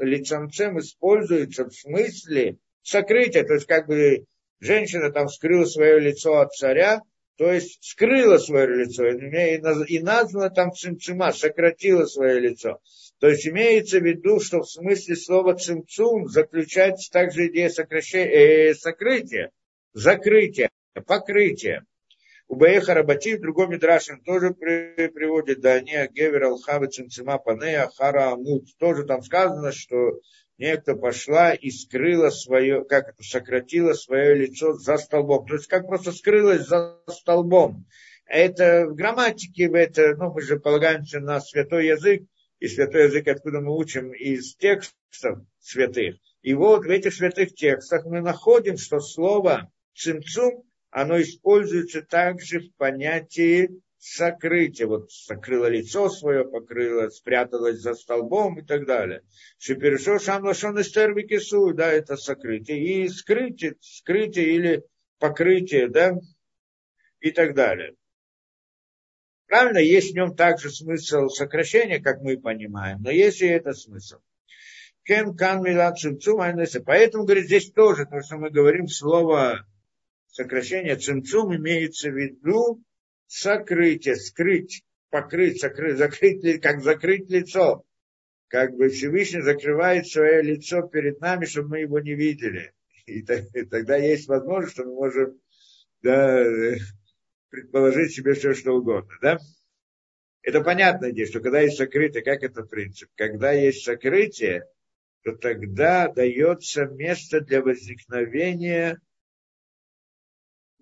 S1: лицанцем используется в смысле сокрытия. То есть как бы женщина там скрыла свое лицо от царя, то есть скрыла свое лицо, и названа там цимцума, сократила свое лицо. То есть имеется в виду, что в смысле слова цимцум заключается также идея сокращения, э, сокрытия, закрытия, покрытия. У Баеха Рабати в другом Мидрашем тоже при, приводит Дания Гевер Алхавы Цимцима Панея Хара Амут. Тоже там сказано, что некто пошла и скрыла свое, как это, сократила свое лицо за столбом. То есть как просто скрылась за столбом. Это в грамматике, это, ну, мы же полагаемся на святой язык, и святой язык, откуда мы учим из текстов святых. И вот в этих святых текстах мы находим, что слово цимцум, оно используется также в понятии сокрытие, вот сокрыло лицо свое, покрыло, спряталось за столбом и так далее. Шипершо шам лашон эстер викису, да, это сокрытие. И скрытие, скрытие или покрытие, да, и так далее. Правильно, есть в нем также смысл сокращения, как мы понимаем, но есть и это смысл. Кен кан мила цимцум Поэтому, говорит, здесь тоже, то, что мы говорим, слово сокращение цимцум имеется в виду сокрытие, скрыть, покрыть, сокрыть, (laughs) закрыть, как закрыть лицо. Как бы Всевышний закрывает свое лицо перед нами, чтобы мы его не видели. И, и тогда есть возможность, что мы можем да, предположить себе все, что угодно. Да? Это понятное дело, что когда есть сокрытие, как это принцип? Когда есть сокрытие, то тогда дается место для возникновения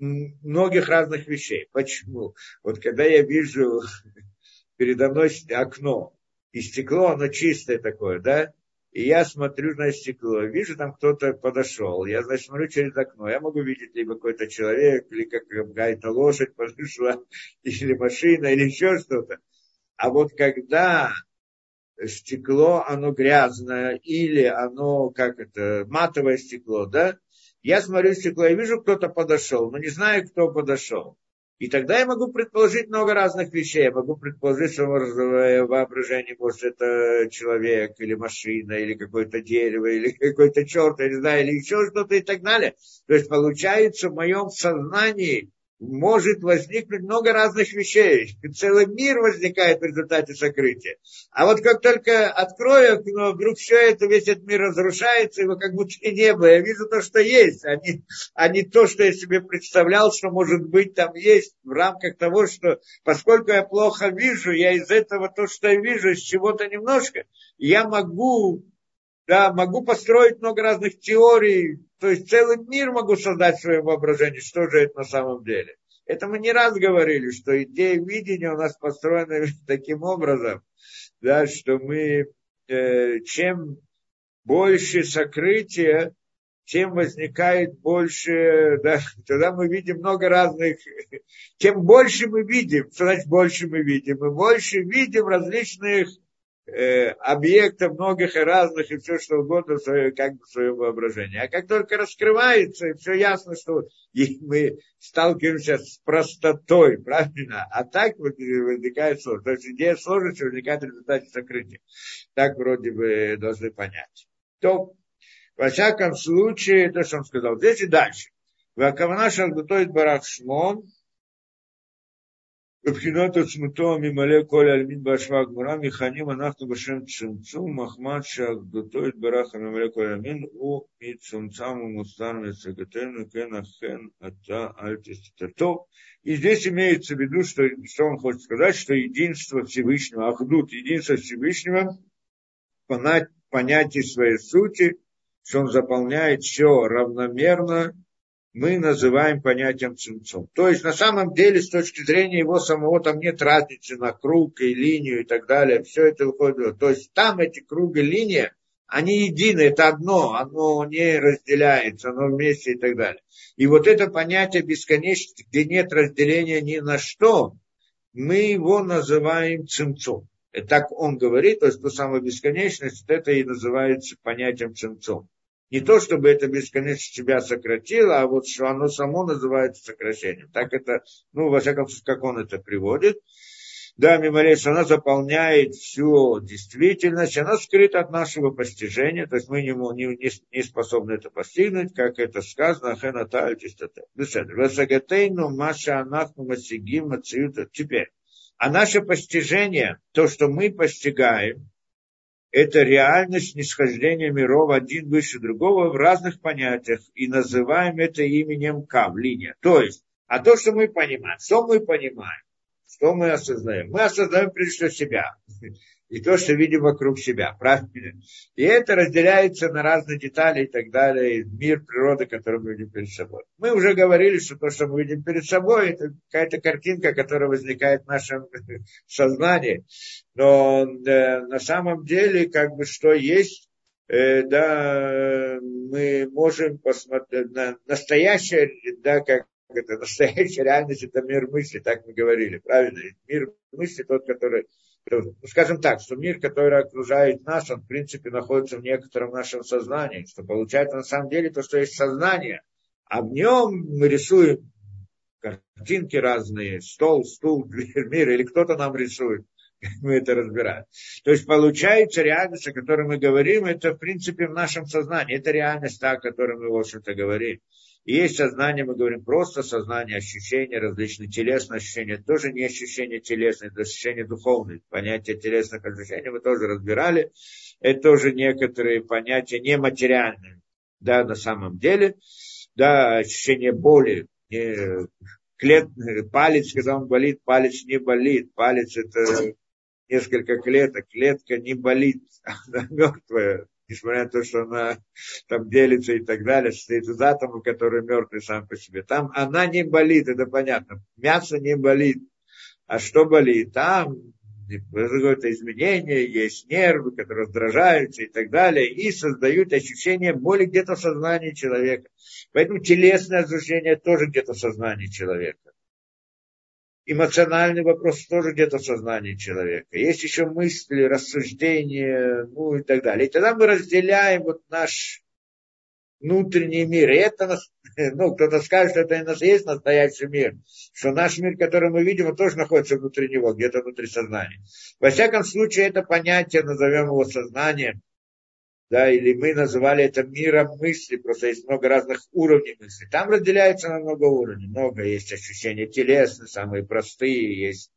S1: многих разных вещей. Почему? Вот когда я вижу (laughs) передо мной окно, и стекло, оно чистое такое, да, и я смотрю на стекло, вижу, там кто-то подошел, я, значит, смотрю через окно, я могу видеть либо какой-то человек, или какая-то лошадь (laughs) подошла, или машина, или еще что-то. А вот когда стекло, оно грязное, или оно, как это, матовое стекло, да, я смотрю в стекло и вижу, кто-то подошел, но не знаю, кто подошел. И тогда я могу предположить много разных вещей. Я могу предположить, что воображение, может, это человек, или машина, или какое-то дерево, или (laughs) какой-то черт, я не знаю, или еще что-то и так далее. То есть получается в моем сознании может возникнуть много разных вещей. Целый мир возникает в результате сокрытия. А вот как только открою окно, вдруг все это, весь этот мир разрушается, его как будто и не было. Я вижу то, что есть, а не, а не то, что я себе представлял, что может быть там есть в рамках того, что поскольку я плохо вижу, я из этого то, что я вижу, из чего-то немножко, я могу да, могу построить много разных теорий, то есть целый мир могу создать в своем воображении, что же это на самом деле. Это мы не раз говорили, что идея видения у нас построена (laughs) таким образом, да, что мы, э, чем больше сокрытия, тем возникает больше, (laughs) да, тогда мы видим много разных, (laughs) чем больше мы видим, что значит больше мы видим, мы больше видим различных э, объектов, многих и разных, и все что угодно, свое, как бы в своем. А как только раскрывается, и все ясно, что мы сталкиваемся с простотой, правильно? А так возникает сложность. То есть идея сложности возникает в результате сокрытия. Так вроде бы должны понять. То во всяком случае, то, что он сказал здесь и дальше. Вакавана шагдутоид барах шмон, מבחינת עצמותו ממלא כל העלמין בהשוואה הגמורה, מכנים אנחנו בשם צמצום, מחמד שאחדותו יתברך הממלא כל העלמין, הוא מצומצם ומוסתר מהשגתנו, כן אכן אתה אל תסתתר. טוב, и здесь имеется в виду, что, что он хочет сказать, что единство Всевышнего, Ахдут, единство Всевышнего, понять, понятие своей сути, что он заполняет все равномерно, мы называем понятием цинцом. То есть на самом деле с точки зрения его самого там нет разницы на круг и линию и так далее. Все это выходит. То есть там эти круги и линия, они едины, это одно, оно не разделяется, оно вместе и так далее. И вот это понятие бесконечности, где нет разделения ни на что, мы его называем цимцом. И так он говорит, то есть ту самую бесконечность, это и называется понятием цимцом. Не то, чтобы это бесконечно себя сократило, а вот что оно само называется сокращением. Так это, ну, во всяком случае, как он это приводит. Да, мимолейш, она заполняет всю действительность, она скрыта от нашего постижения, то есть мы не, не, не способны это постигнуть, как это сказано, хэна тальтистата. Васагатейну маша анахну масигим Теперь, а наше постижение, то, что мы постигаем, это реальность нисхождения миров один выше другого в разных понятиях, и называем это именем Кав, линия. То есть, а то, что мы понимаем, что мы понимаем, что мы осознаем? Мы осознаем прежде всего себя и то, что видим вокруг себя, правильно? И это разделяется на разные детали и так далее, мир природы, который мы видим перед собой. Мы уже говорили, что то, что мы видим перед собой, это какая-то картинка, которая возникает в нашем (laughs) сознании. Но э, на самом деле, как бы, что есть, э, да, мы можем посмотреть на настоящее, да, как это настоящая (laughs) реальность, это мир мысли, так мы говорили, правильно? Мир мысли тот, который скажем так, что мир, который окружает нас, он, в принципе, находится в некотором нашем сознании, что получается на самом деле то, что есть сознание, а в нем мы рисуем картинки разные, стол, стул, (laughs) мир, или кто-то нам рисует, мы это разбираем. То есть получается реальность, о которой мы говорим, это в принципе в нашем сознании, это реальность та, о которой мы, в общем-то, говорим. И есть сознание, мы говорим просто сознание, ощущения, различные телесные ощущения, тоже не ощущения телесные, это ощущения духовные. Понятие телесных ощущений мы тоже разбирали. Это тоже некоторые понятия нематериальные, да, на самом деле. Да, ощущение боли, не, клет, палец, когда он болит, палец не болит. Палец это несколько клеток, клетка не болит, (laughs) она мертвая несмотря на то, что она там делится и так далее, состоит из атомов, которые мертвы сам по себе. Там она не болит, это понятно. Мясо не болит. А что болит? Там какое-то изменение, есть нервы, которые раздражаются и так далее, и создают ощущение боли где-то в сознании человека. Поэтому телесное ощущение тоже где-то в сознании человека эмоциональный вопрос тоже где-то в сознании человека. Есть еще мысли, рассуждения, ну и так далее. И тогда мы разделяем вот наш внутренний мир. И это, (laughs) ну, кто-то скажет, что это и нас есть настоящий мир. Что наш мир, который мы видим, он тоже находится внутри него, где-то внутри сознания. Во всяком случае, это понятие, назовем его сознанием, да, или мы называли это миром мысли, просто есть много разных уровней мысли. Там разделяется на много уровней, много есть ощущения телесные, самые простые, есть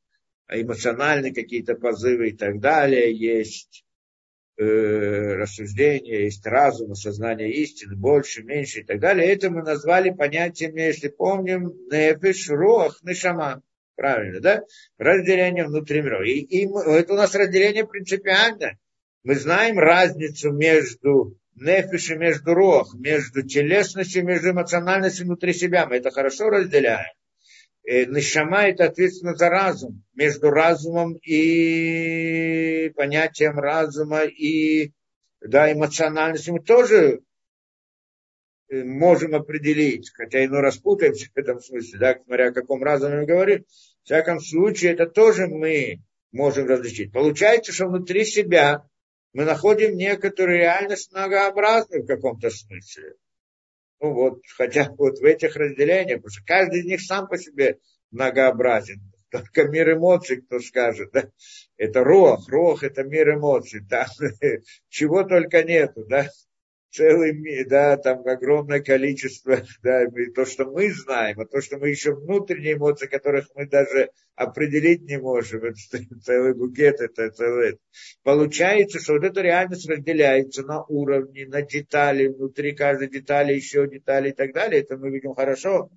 S1: эмоциональные какие-то позывы и так далее, есть э, рассуждения, есть разум, осознание истины, больше, меньше и так далее. Это мы назвали понятиями, если помним, нефиш, руах, нешама. Правильно, да? Разделение внутри миров. И, и это у нас разделение принципиальное мы знаем разницу между нефиш между рох, между телесностью, между эмоциональностью внутри себя. Мы это хорошо разделяем. И нишама это ответственно за разум. Между разумом и понятием разума и да, эмоциональностью мы тоже э, можем определить, хотя и ну распутаемся в этом смысле, да, смотря о каком разуме мы говорим, в всяком случае, это тоже мы можем различить. Получается, что внутри себя мы находим некоторую реальность многообразную в каком-то смысле. Ну вот, хотя вот в этих разделениях, потому что каждый из них сам по себе многообразен. Только мир эмоций, кто скажет, да? Это рох, рох это мир эмоций, там (laughs) чего только нету, да? Целый да, там огромное количество, (laughs) да, то, что мы знаем, а то, что мы еще внутренние эмоции, которых мы даже определить не можем, это (laughs) целый букет, это целый. Получается, что вот эта реальность разделяется на уровни, на детали, внутри каждой детали еще детали и так далее, это мы видим хорошо,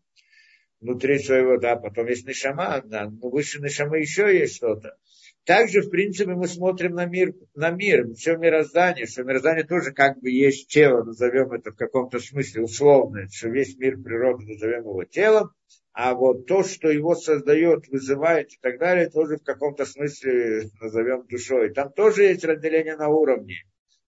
S1: внутри своего, да, потом есть нишама, да, но выше нишамы еще есть что-то. Также, в принципе, мы смотрим на мир, на мир, все мироздание, что мироздание тоже как бы есть тело, назовем это в каком-то смысле условно, что весь мир природы назовем его телом, а вот то, что его создает, вызывает и так далее, тоже в каком-то смысле назовем душой. Там тоже есть разделение на уровни,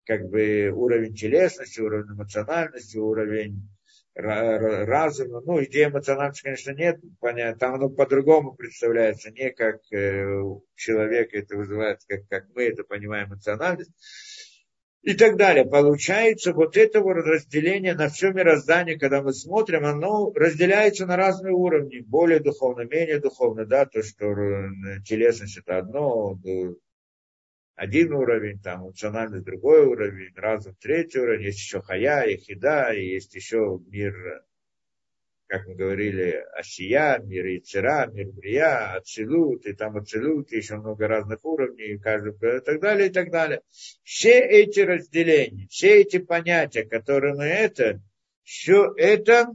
S1: как бы уровень телесности, уровень эмоциональности, уровень разума. Ну, идея эмоциональности, конечно, нет, понятно. Там оно по-другому представляется, не как э, человек это вызывает, как, как мы это понимаем, эмоциональность. И так далее. Получается, вот это вот разделение на все мироздание, когда мы смотрим, оно разделяется на разные уровни. Более духовно, менее духовно, да, то, что э, телесность это одно, один уровень, там эмоциональный другой уровень, разум третий уровень, есть еще хая, и хида, и есть еще мир, как мы говорили, осия, мир яцера, мир брия, ацелут, и там ацелут, и еще много разных уровней, и каждый, и так далее, и так далее. Все эти разделения, все эти понятия, которые мы это, все это,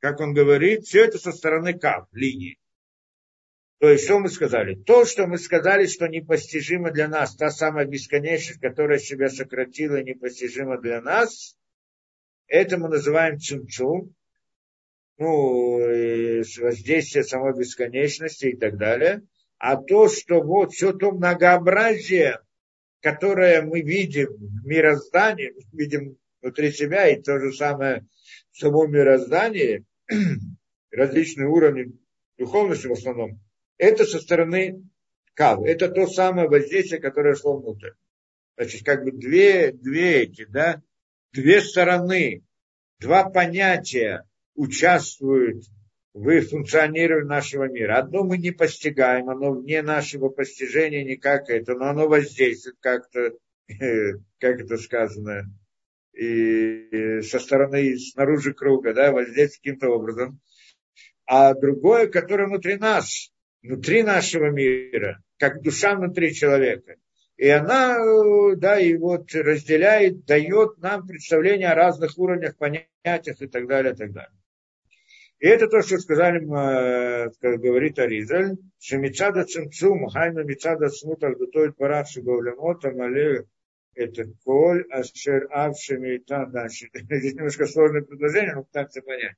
S1: как он говорит, все это со стороны кап, линии. То есть, что мы сказали? То, что мы сказали, что непостижимо для нас, та самая бесконечность, которая себя сократила непостижима для нас, это мы называем цумцум, ну, воздействие самой бесконечности и так далее. А то, что вот все то многообразие, которое мы видим в мироздании, видим внутри себя, и то же самое в самом мироздании, (clears throat) различные уровни духовности в основном, это со стороны кав. Это то самое воздействие, которое шло внутрь. Значит, как бы две, две эти, да, две стороны, два понятия участвуют в функционировании нашего мира. Одно мы не постигаем, оно вне нашего постижения никак это, но оно воздействует как-то, (laughs) как это сказано, и со стороны, снаружи круга, да, воздействует каким-то образом. А другое, которое внутри нас, внутри нашего мира, как душа внутри человека. И она, да, и вот разделяет, дает нам представление о разных уровнях, понятиях и так далее, и так далее. И это то, что сказали, э, как говорит Аризаль, что Мицада Цимцум, Хайна Мицада Смута, Гутоид Парад Шиговлемота, Малею, это коль ашер авшими там дальше. (laughs) Здесь немножко сложное предложение, но пытаться понять.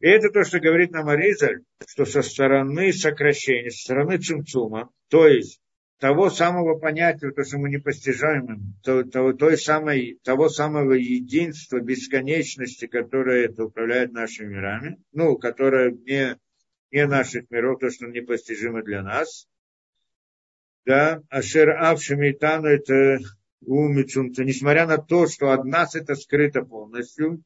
S1: И это то, что говорит нам Аризаль, что со стороны сокращения, со стороны цумцума, то есть того самого понятия, то, что мы не постижаем, то, то, той самой, того самого единства, бесконечности, которое это управляет нашими мирами, ну, которое не, не наших миров, то, что непостижимо для нас. Да, Ашер Авшимитану это умицумца, несмотря на то, что от нас это скрыто полностью,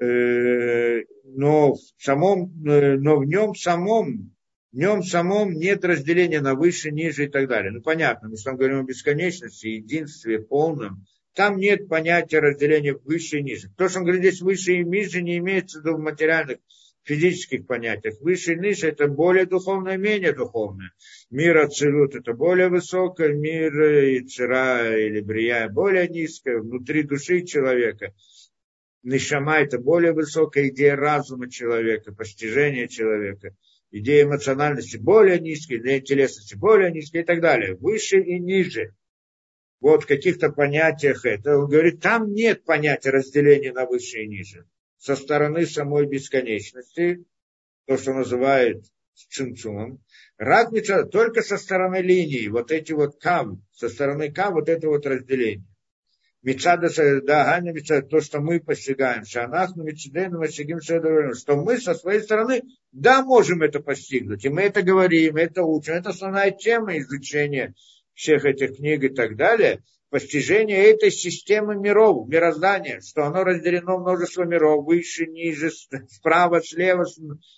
S1: э, но в самом, э, но в нем самом, в нем самом нет разделения на выше, ниже и так далее. Ну, понятно, мы там говорим о бесконечности, единстве полном. Там нет понятия разделения выше и ниже. То, что он говорит здесь выше и ниже, не имеется в виду в материальных физических понятиях. Выше и ниже это более духовное, менее духовное. Мир Ацелут это более высокое, мир Ицера или Брия более низкое, внутри души человека. Нишама это более высокая идея разума человека, постижения человека. Идея эмоциональности более низкая, идея телесности более низкая и так далее. Выше и ниже. Вот в каких-то понятиях это. Он говорит, там нет понятия разделения на выше и ниже со стороны самой бесконечности, то, что называют цинцумом, рак только со стороны линии, вот эти вот кам, со стороны кам, вот это вот разделение. Мецада, да, Ганя Мецада, то, что мы постигаем, Шанахну Мецидену Масигим что мы со своей стороны, да, можем это постигнуть. И мы это говорим, это учим. Это основная тема изучения всех этих книг и так далее. Постижение этой системы миров, мироздания, что оно разделено множество миров, выше, ниже, справа, слева,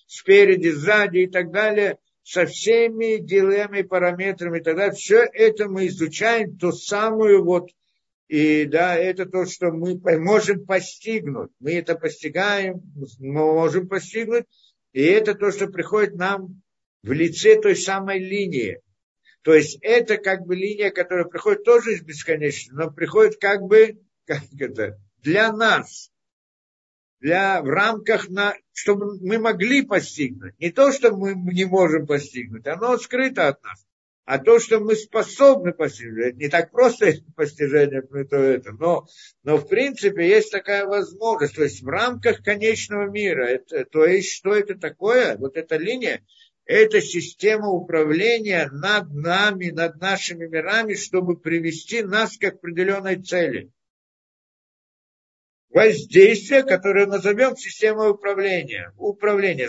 S1: спереди, сзади и так далее – со всеми дилеммами, параметрами и так далее. Все это мы изучаем, ту самую вот и да, это то, что мы можем постигнуть. Мы это постигаем, мы можем постигнуть. И это то, что приходит нам в лице той самой линии. То есть это как бы линия, которая приходит тоже из бесконечности, но приходит как бы (laughs) как это, для нас, для, в рамках, на, чтобы мы могли постигнуть. Не то, что мы не можем постигнуть, оно скрыто от нас. А то, что мы способны постигнуть, не так просто (laughs) постижение, то это, но, но в принципе есть такая возможность, то есть в рамках конечного мира, это, то есть что это такое, вот эта линия, это система управления над нами, над нашими мирами, чтобы привести нас к определенной цели. Воздействие, которое назовем системой управления. Управление,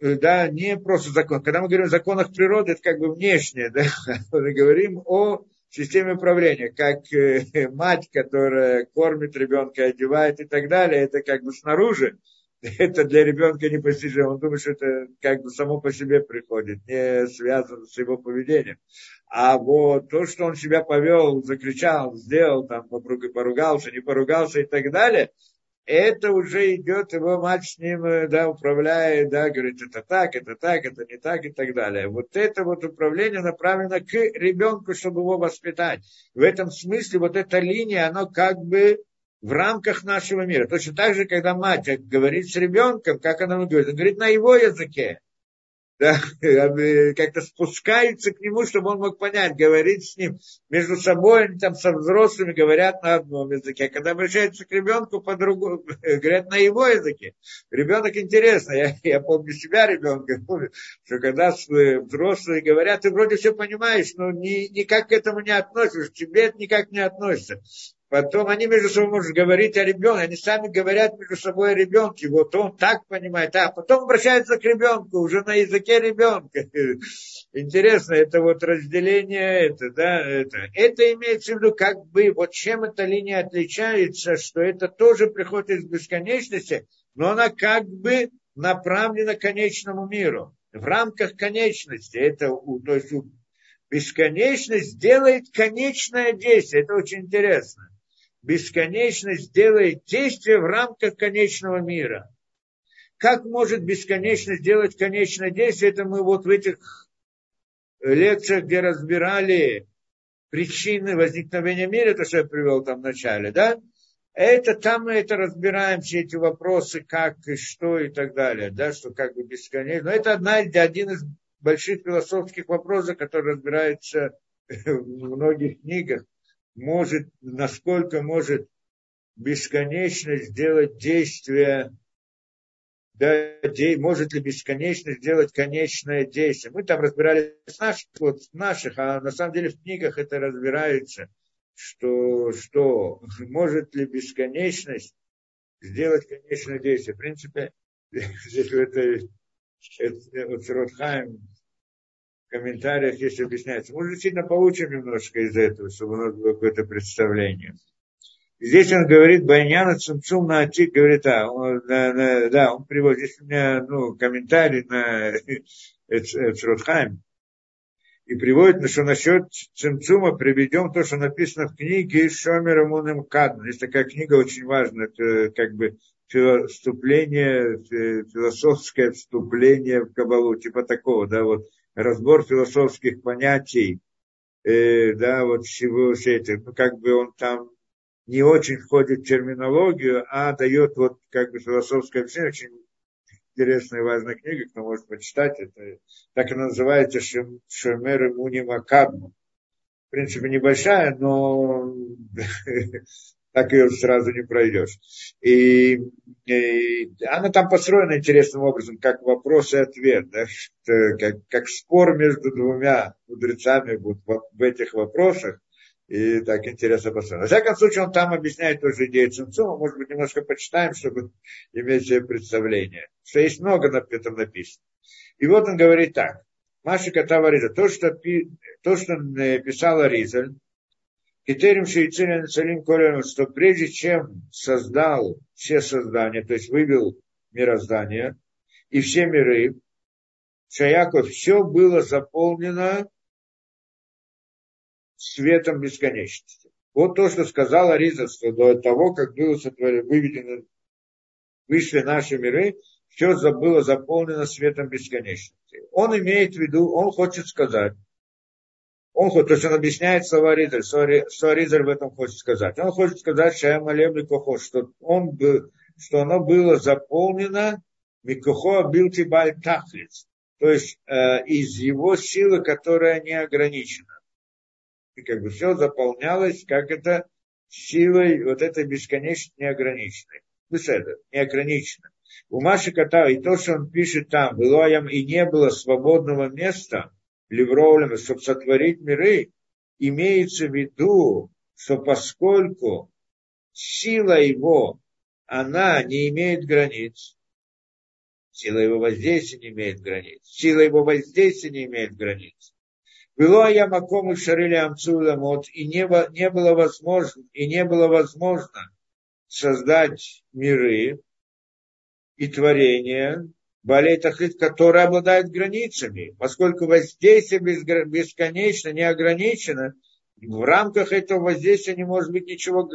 S1: да, не просто закон. Когда мы говорим о законах природы, это как бы внешнее, да, (laughs) мы говорим о системе управления, как э, (laughs) мать, которая кормит ребенка, одевает и так далее, это как бы снаружи, (laughs) это для ребенка непостижимо. Он думает, что это как бы само по себе приходит, не связано с его поведением. А вот то, что он себя повел, закричал, сделал, там, поругался, не поругался и так далее, это уже идет, его мать с ним, э, да, управляет, да, говорит, это так, это так, это не так и так далее. Вот это вот управление направлено к ребенку, чтобы его воспитать. В этом смысле вот эта линия, она как бы в рамках нашего мира. Точно так же, когда мать говорит с ребенком, как она говорит, она говорит на его языке да, как-то спускаются к нему, чтобы он мог понять, говорить с ним. Между собой они там со взрослыми говорят на одном языке, а когда обращаются к ребенку по другому, говорят на его языке. Ребенок интересно, я, я помню себя ребенка, (laughs) что когда взрослые говорят, ты вроде все понимаешь, но ни, никак к этому не относишься, тебе это никак не относится. Потом они между собой могут говорить о ребенке, они сами говорят между собой о ребенке. Вот он так понимает, а потом обращаются к ребенку, уже на языке ребенка. (laughs) Интересно, это вот разделение, это, да, это. Это имеется в виду, как бы, вот чем эта линия отличается, что это тоже приходит из бесконечности, но она как бы направлена к конечному миру. В рамках конечности. Это, то есть бесконечность делает конечное действие. Это очень интересно бесконечность делает действие в рамках конечного мира. Как может бесконечность делать конечное действие? Это мы вот в этих лекциях, где разбирали причины возникновения мира, то, что я привел там в начале, да? Это там мы это разбираем, все эти вопросы, как и что и так далее, да, что как бы бесконечно. Но это одна, один из больших философских вопросов, который разбирается (laughs) в многих книгах может, насколько может бесконечность сделать действие, да, де, может ли бесконечность сделать конечное действие. Мы там разбирали с наших, вот, с наших, а на самом деле в книгах это разбирается, что, что может ли бесконечность сделать конечное действие. В принципе, (laughs) здесь это, это вот Ротхайм комментариях есть объясняется. Мы действительно получим немножко из этого, чтобы у нас было какое-то представление. Здесь он говорит, Байняна Цумцум на Атик, говорит, а, он, на, на, да, он приводит, здесь у меня, ну, комментарий на (laughs) Эцротхайм, и приводит, что насчет Цимцума приведем то, что написано в книге Шомера Муным Кадн. Есть такая книга очень важная, это как бы вступление, философское вступление в Кабалу, типа такого, да, вот разбор философских понятий, э, да, вот всего все это, ну, как бы он там не очень входит в терминологию, а дает вот как бы философское объяснение, очень интересная и важная книга, кто может почитать, это так и называется Шемер Муни Макадму. В принципе, небольшая, но (laughs) так ее сразу не пройдешь. И, и она там построена интересным образом, как вопрос и ответ, да, как, как спор между двумя мудрецами вот в, в этих вопросах. И так интересно посмотреть. На всяком случае, он там объясняет тоже идею Цимцума. Может быть, немножко почитаем, чтобы иметь себе представление. Что есть много на этом написано. И вот он говорит так. Маша Катава Риза. То, что, то, что писала Ризаль, Китерим Шейцилин Цалим Колем, что прежде чем создал все создания, то есть вывел мироздание и все миры, Шаяков, все было заполнено светом бесконечности. Вот то, что сказал Ариза, что до того, как было выведено, вышли наши миры, все было заполнено светом бесконечности. Он имеет в виду, он хочет сказать, он то есть он объясняет слова Ризаль, что Ризаль в этом хочет сказать. Он хочет сказать, что Микохо, что, он что оно было заполнено Микохо Билти Баль Тахлиц, то есть э, из его силы, которая не ограничена и как бы все заполнялось, как это силой вот этой бесконечно неограниченной. Беседа, неограниченно. У Маши Катава, и то, что он пишет там, было и не было свободного места, Левровлем, чтобы сотворить миры, имеется в виду, что поскольку сила его, она не имеет границ, сила его воздействия не имеет границ, сила его воздействия не имеет границ, было я макому шарили амцуламот, и не, не было возможно, и не было возможно создать миры и творения, болей тахлит, которые обладают границами, поскольку воздействие бесконечно, не ограничено, в рамках этого воздействия не может быть ничего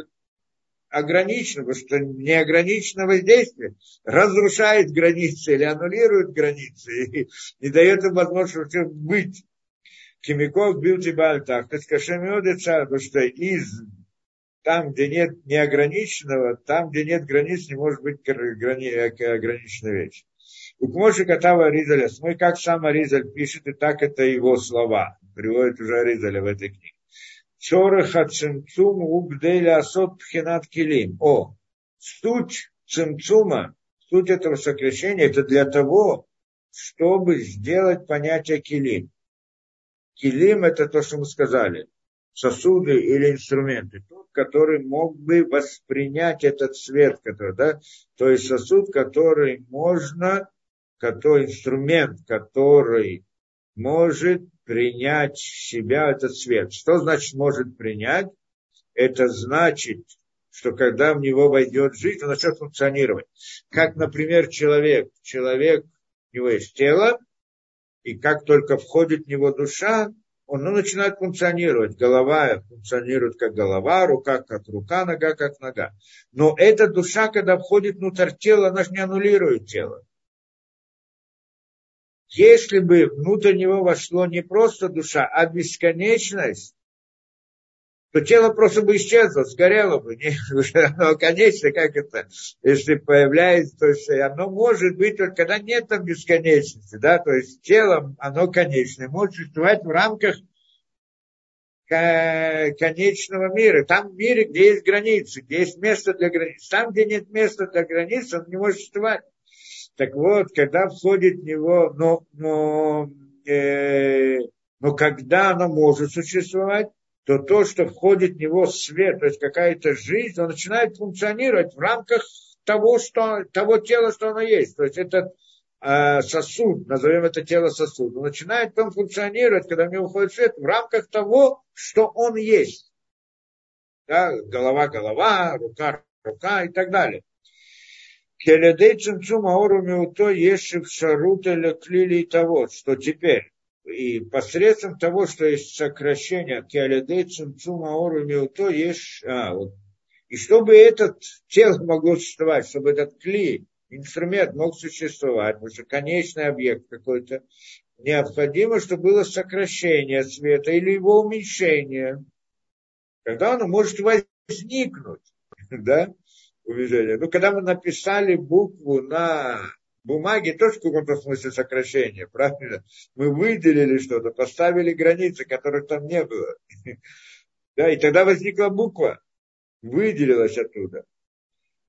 S1: ограниченного, что неограниченное воздействие разрушает границы или аннулирует границы (laughs) и не дает им возможности быть. Кимиков бил тебя кашемиоды потому что из там, где нет неограниченного, там, где нет границ, не может быть грани, ограниченная вещь. У Кмоши Катава Аризаля, мы как сам Аризаль пишет, и так это его слова. Приводит уже Аризаля в этой книге. Чореха цимцум убделя асот пхинат килим. О, суть цимцума, суть этого сокращения, это для того, чтобы сделать понятие килим. Килим – это то, что мы сказали, сосуды или инструменты. Тот, который мог бы воспринять этот свет, который, да, то есть сосуд, который можно, который инструмент, который может принять в себя этот свет. Что значит может принять? Это значит, что когда в него войдет жизнь, он начнет функционировать. Как, например, человек. Человек, у него есть тело, и как только входит в него душа, он ну, начинает функционировать. Голова функционирует как голова, рука как рука, нога как нога. Но эта душа, когда входит внутрь тела, она же не аннулирует тело. Если бы внутрь него вошло не просто душа, а бесконечность, то тело просто бы исчезло, сгорело бы. (laughs) Не, оно, конечно, как это, если появляется, то есть оно может быть только когда нет там бесконечности, да, то есть тело, оно конечное, может существовать в рамках конечного мира. Там в мире, где есть границы, где есть место для границ. Там, где нет места для границ, он не может существовать. Так вот, когда входит в него, но, но, э, но когда оно может существовать, то то, что входит в него свет, то есть какая-то жизнь, он начинает функционировать в рамках того, что, того тела, что оно есть. То есть этот э, сосуд, назовем это тело сосуд, он начинает там функционировать, когда в него входит свет, в рамках того, что он есть. Да, голова, голова, рука, рука и так далее. Келедей цимцум аору меуто ешив шарут или клили того, что теперь и посредством того, что есть сокращение киалидей цимцум аору меуто ешь, а, вот, и чтобы этот тело могло существовать, чтобы этот кли, инструмент мог существовать, потому что конечный объект какой-то, необходимо, чтобы было сокращение света или его уменьшение. Когда оно может возникнуть, (laughs) да, движения. Ну, когда мы написали букву на бумаге, тоже в каком-то смысле сокращение, правильно? Мы выделили что-то, поставили границы, которых там не было. (laughs) Да, и тогда возникла буква, выделилась оттуда.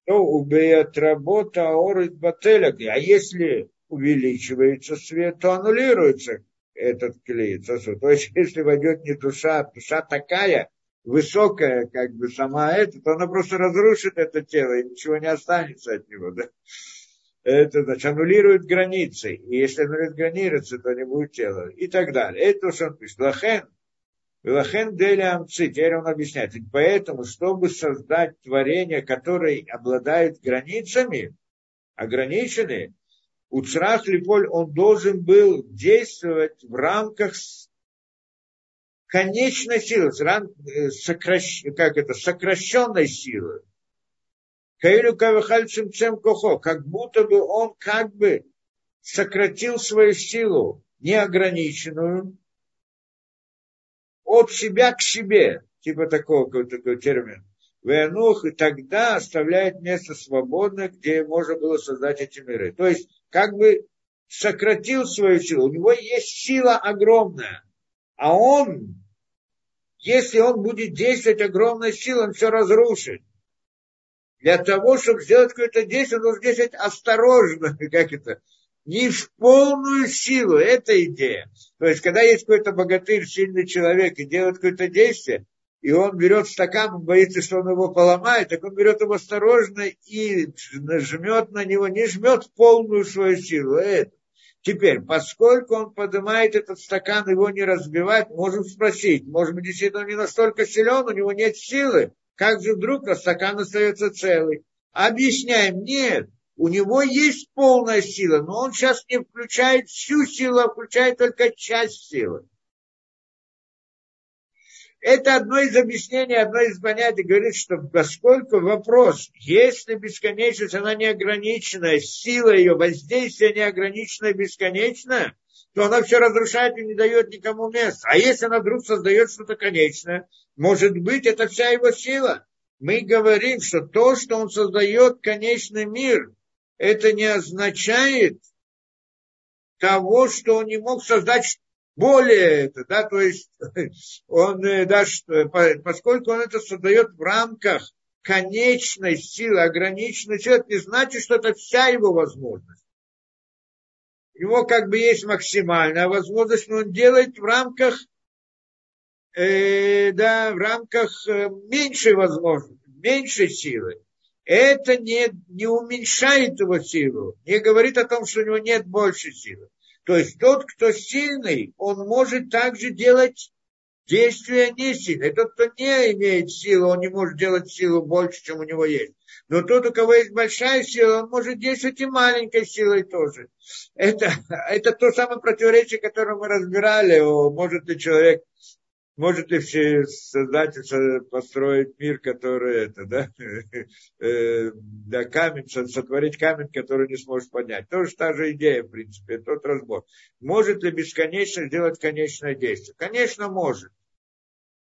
S1: Ну, убеет работа орит бателя. А если увеличивается свет, то аннулируется этот клей. То есть, (laughs) если войдет не душа, душа такая, высокая, как бы сама эта, то она просто разрушит это тело, и ничего не останется от него, да. Это, значит, аннулирует границы. И если аннулирует границы, то не будет тела. И так далее. Это то, что он пишет. Лахен, Лахен Деля Амци, теперь он объясняет. И поэтому, чтобы создать творение, которое обладает границами, ограниченные, у Црах Липоль он должен был действовать в рамках конечной силы, э, сокращ, как это, сокращенной силы. Каилю Кавахальцем Цем Кохо, как будто бы он как бы сократил свою силу неограниченную от себя к себе, типа такого, такой термин. Венух, и тогда оставляет место свободное, где можно было создать эти миры. То есть, как бы сократил свою силу. У него есть сила огромная. А он, если он будет действовать огромной силой, он все разрушит. Для того, чтобы сделать какое-то действие, он должен действовать осторожно, (laughs) как это, не в полную силу. Это идея. То есть, когда есть какой-то богатырь, сильный человек и делает какое-то действие, и он берет стакан, он боится, что он его поломает, так он берет его осторожно и жмет на него, не жмет полную свою силу. Это. Теперь, поскольку он поднимает этот стакан, его не разбивать, можем спросить, может быть, действительно он не настолько силен, у него нет силы, как же вдруг стакан остается целый? Объясняем, нет, у него есть полная сила, но он сейчас не включает всю силу, а включает только часть силы. Это одно из объяснений, одно из понятий говорит, что поскольку вопрос, если бесконечность, она неограниченная, сила ее воздействия неограниченная, бесконечная, то она все разрушает и не дает никому места. А если она вдруг создает что-то конечное, может быть, это вся его сила. Мы говорим, что то, что он создает конечный мир, это не означает того, что он не мог создать более это, да, то есть (laughs) он, э, да, поскольку он это создает в рамках конечной силы, ограниченной силы, это не значит, что это вся его возможность. У него как бы есть максимальная возможность, но он делает в рамках, э, да, в рамках э, меньшей возможности, меньшей силы. Это не, не уменьшает его силу, не говорит о том, что у него нет больше силы. То есть тот, кто сильный, он может также делать действия не сильные. Тот, кто не имеет силы, он не может делать силу больше, чем у него есть. Но тот, у кого есть большая сила, он может действовать и маленькой силой тоже. Это, (laughs) это то самое противоречие, которое мы разбирали. Может ли человек может ли все создатель построить мир, который это, да, (laughs) э, да, камень, сотворить камень, который не сможет поднять. Тоже та же идея, в принципе, тот разбор. Может ли бесконечно сделать конечное действие? Конечно, может.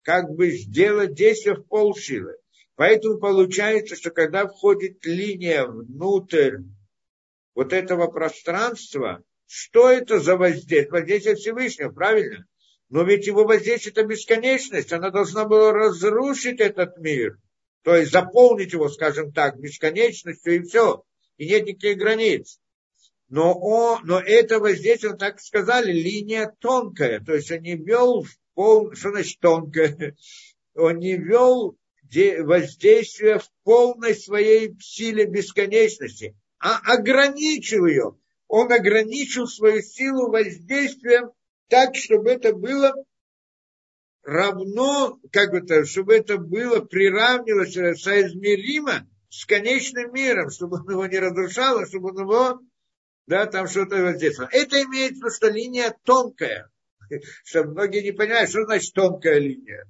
S1: Как бы сделать действие в полсилы. Поэтому получается, что когда входит линия внутрь вот этого пространства, что это за воздействие? Воздействие Всевышнего, правильно? Но ведь его воздействие – это бесконечность. Она должна была разрушить этот мир. То есть заполнить его, скажем так, бесконечностью и все. И нет никаких границ. Но, он, но это воздействие, так сказали, линия тонкая. То есть он не вел пол, что значит тонкая? (laughs) Он не вел воздействие в полной своей силе бесконечности, а ограничил ее. Он ограничил свою силу воздействием так, чтобы это было равно, как это, чтобы это было приравнивалось, э, соизмеримо с конечным миром, чтобы он его не разрушал, а чтобы он его, да, там что-то воздействовало. Это имеет виду, что линия тонкая, (laughs) что многие не понимают, что значит тонкая линия.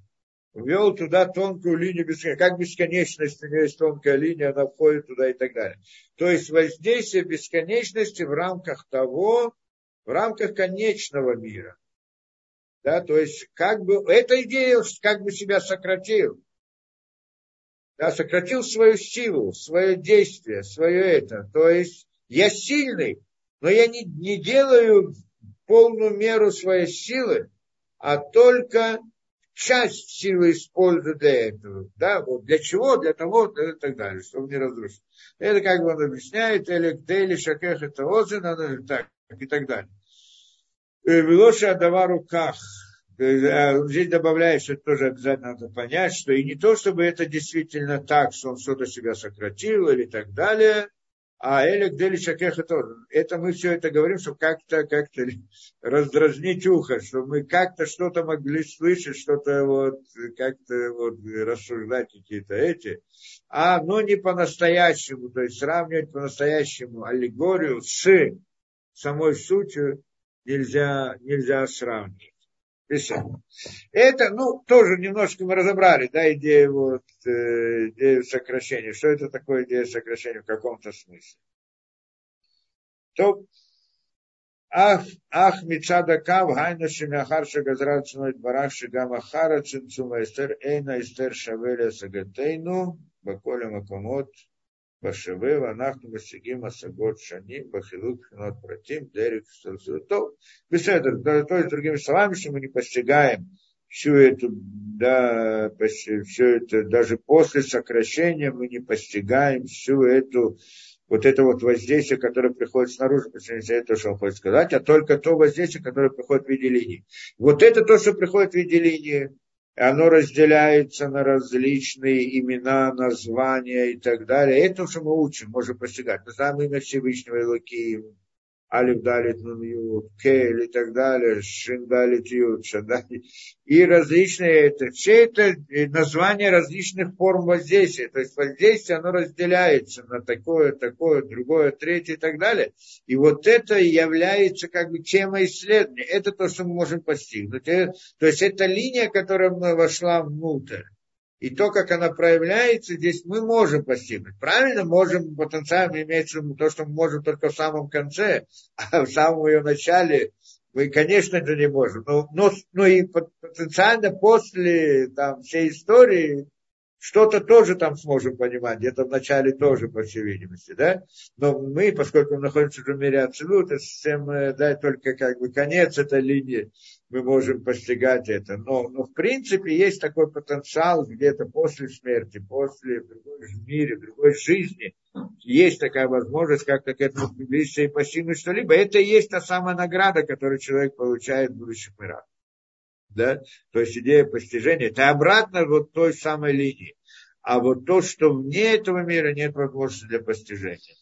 S1: Ввел туда тонкую линию, как бесконечность, у нее есть тонкая линия, она входит туда и так далее. То есть воздействие бесконечности в рамках того, в рамках конечного мира. Да, то есть, как бы, эта идея как бы себя сократил. Да, сократил свою силу, свое действие, свое это. То есть, я сильный, но я не, не делаю полную меру своей силы, а только часть силы использую для этого. Да, вот для чего? Для того, и так далее, чтобы не разрушить. Это как бы он объясняет, или или шакех это озен, так, и так далее. Велоша Адава руках. а здесь добавляет, что тоже обязательно надо понять, что и не то, чтобы это действительно так, что он что-то себя сократил или так далее, а Элек Дели Шакеха тоже. Это мы все это говорим, чтобы как-то как раздразнить ухо, чтобы мы как-то что-то могли слышать, что-то вот как-то вот рассуждать какие-то эти. А, но не по-настоящему, то есть сравнивать по-настоящему аллегорию с самой сутью нельзя, нельзя сравнивать. Это, ну, тоже немножко мы разобрали, да, идею, вот, э, идею сокращения. Что это такое идея сокращения в каком-то смысле? То, ах, ах, мицада кав, гайна шемяхар шагазрат цной барах шигамахара цинцума эстер, эйна эстер шавеля сагатейну, баколя макомот, Башеве, Ванахну, Масигим, Асагот, Шани, Бахилук, Хинот, Протим, Дерек, То, беседа, то есть, другими словами, что мы не постигаем всю эту, да, все это, даже после сокращения мы не постигаем всю эту, вот это вот воздействие, которое приходит снаружи, это что он хочет сказать, а только то воздействие, которое приходит в виде линии. Вот это то, что приходит в виде линии, оно разделяется на различные имена, названия и так далее. Это, что мы учим, можем постигать. Мы знаем имя Всевышнего Илоким, Алиф Далит Нун Ют, Кейл и так далее, Шин Далит Ют. И различные, это, все это названия различных форм воздействия. То есть воздействие, оно разделяется на такое, такое, другое, третье и так далее. И вот это является как бы темой исследования. Это то, что мы можем постигнуть. То есть это линия, которая вошла внутрь. И то, как она проявляется, здесь мы можем постигнуть. Правильно, можем потенциально иметь то, что мы можем только в самом конце, (laughs) а в самом ее начале мы, конечно, это не можем. Но, но, но и потенциально после там, всей истории что-то тоже там сможем понимать, где-то в начале тоже, по всей видимости, да? Но мы, поскольку мы находимся в мире абсолюта, совсем, э, да, только как бы конец этой линии, мы можем постигать это. Но, но в принципе есть такой потенциал где-то после смерти, после в другой мире, в другой жизни. Есть такая возможность как-то к этому приблизиться и постигнуть что-либо. Это и есть та самая награда, которую человек получает в будущих мирах да, то есть идея постижения, это обратно вот той самой линии. А вот то, что вне этого мира нет возможности для постижения.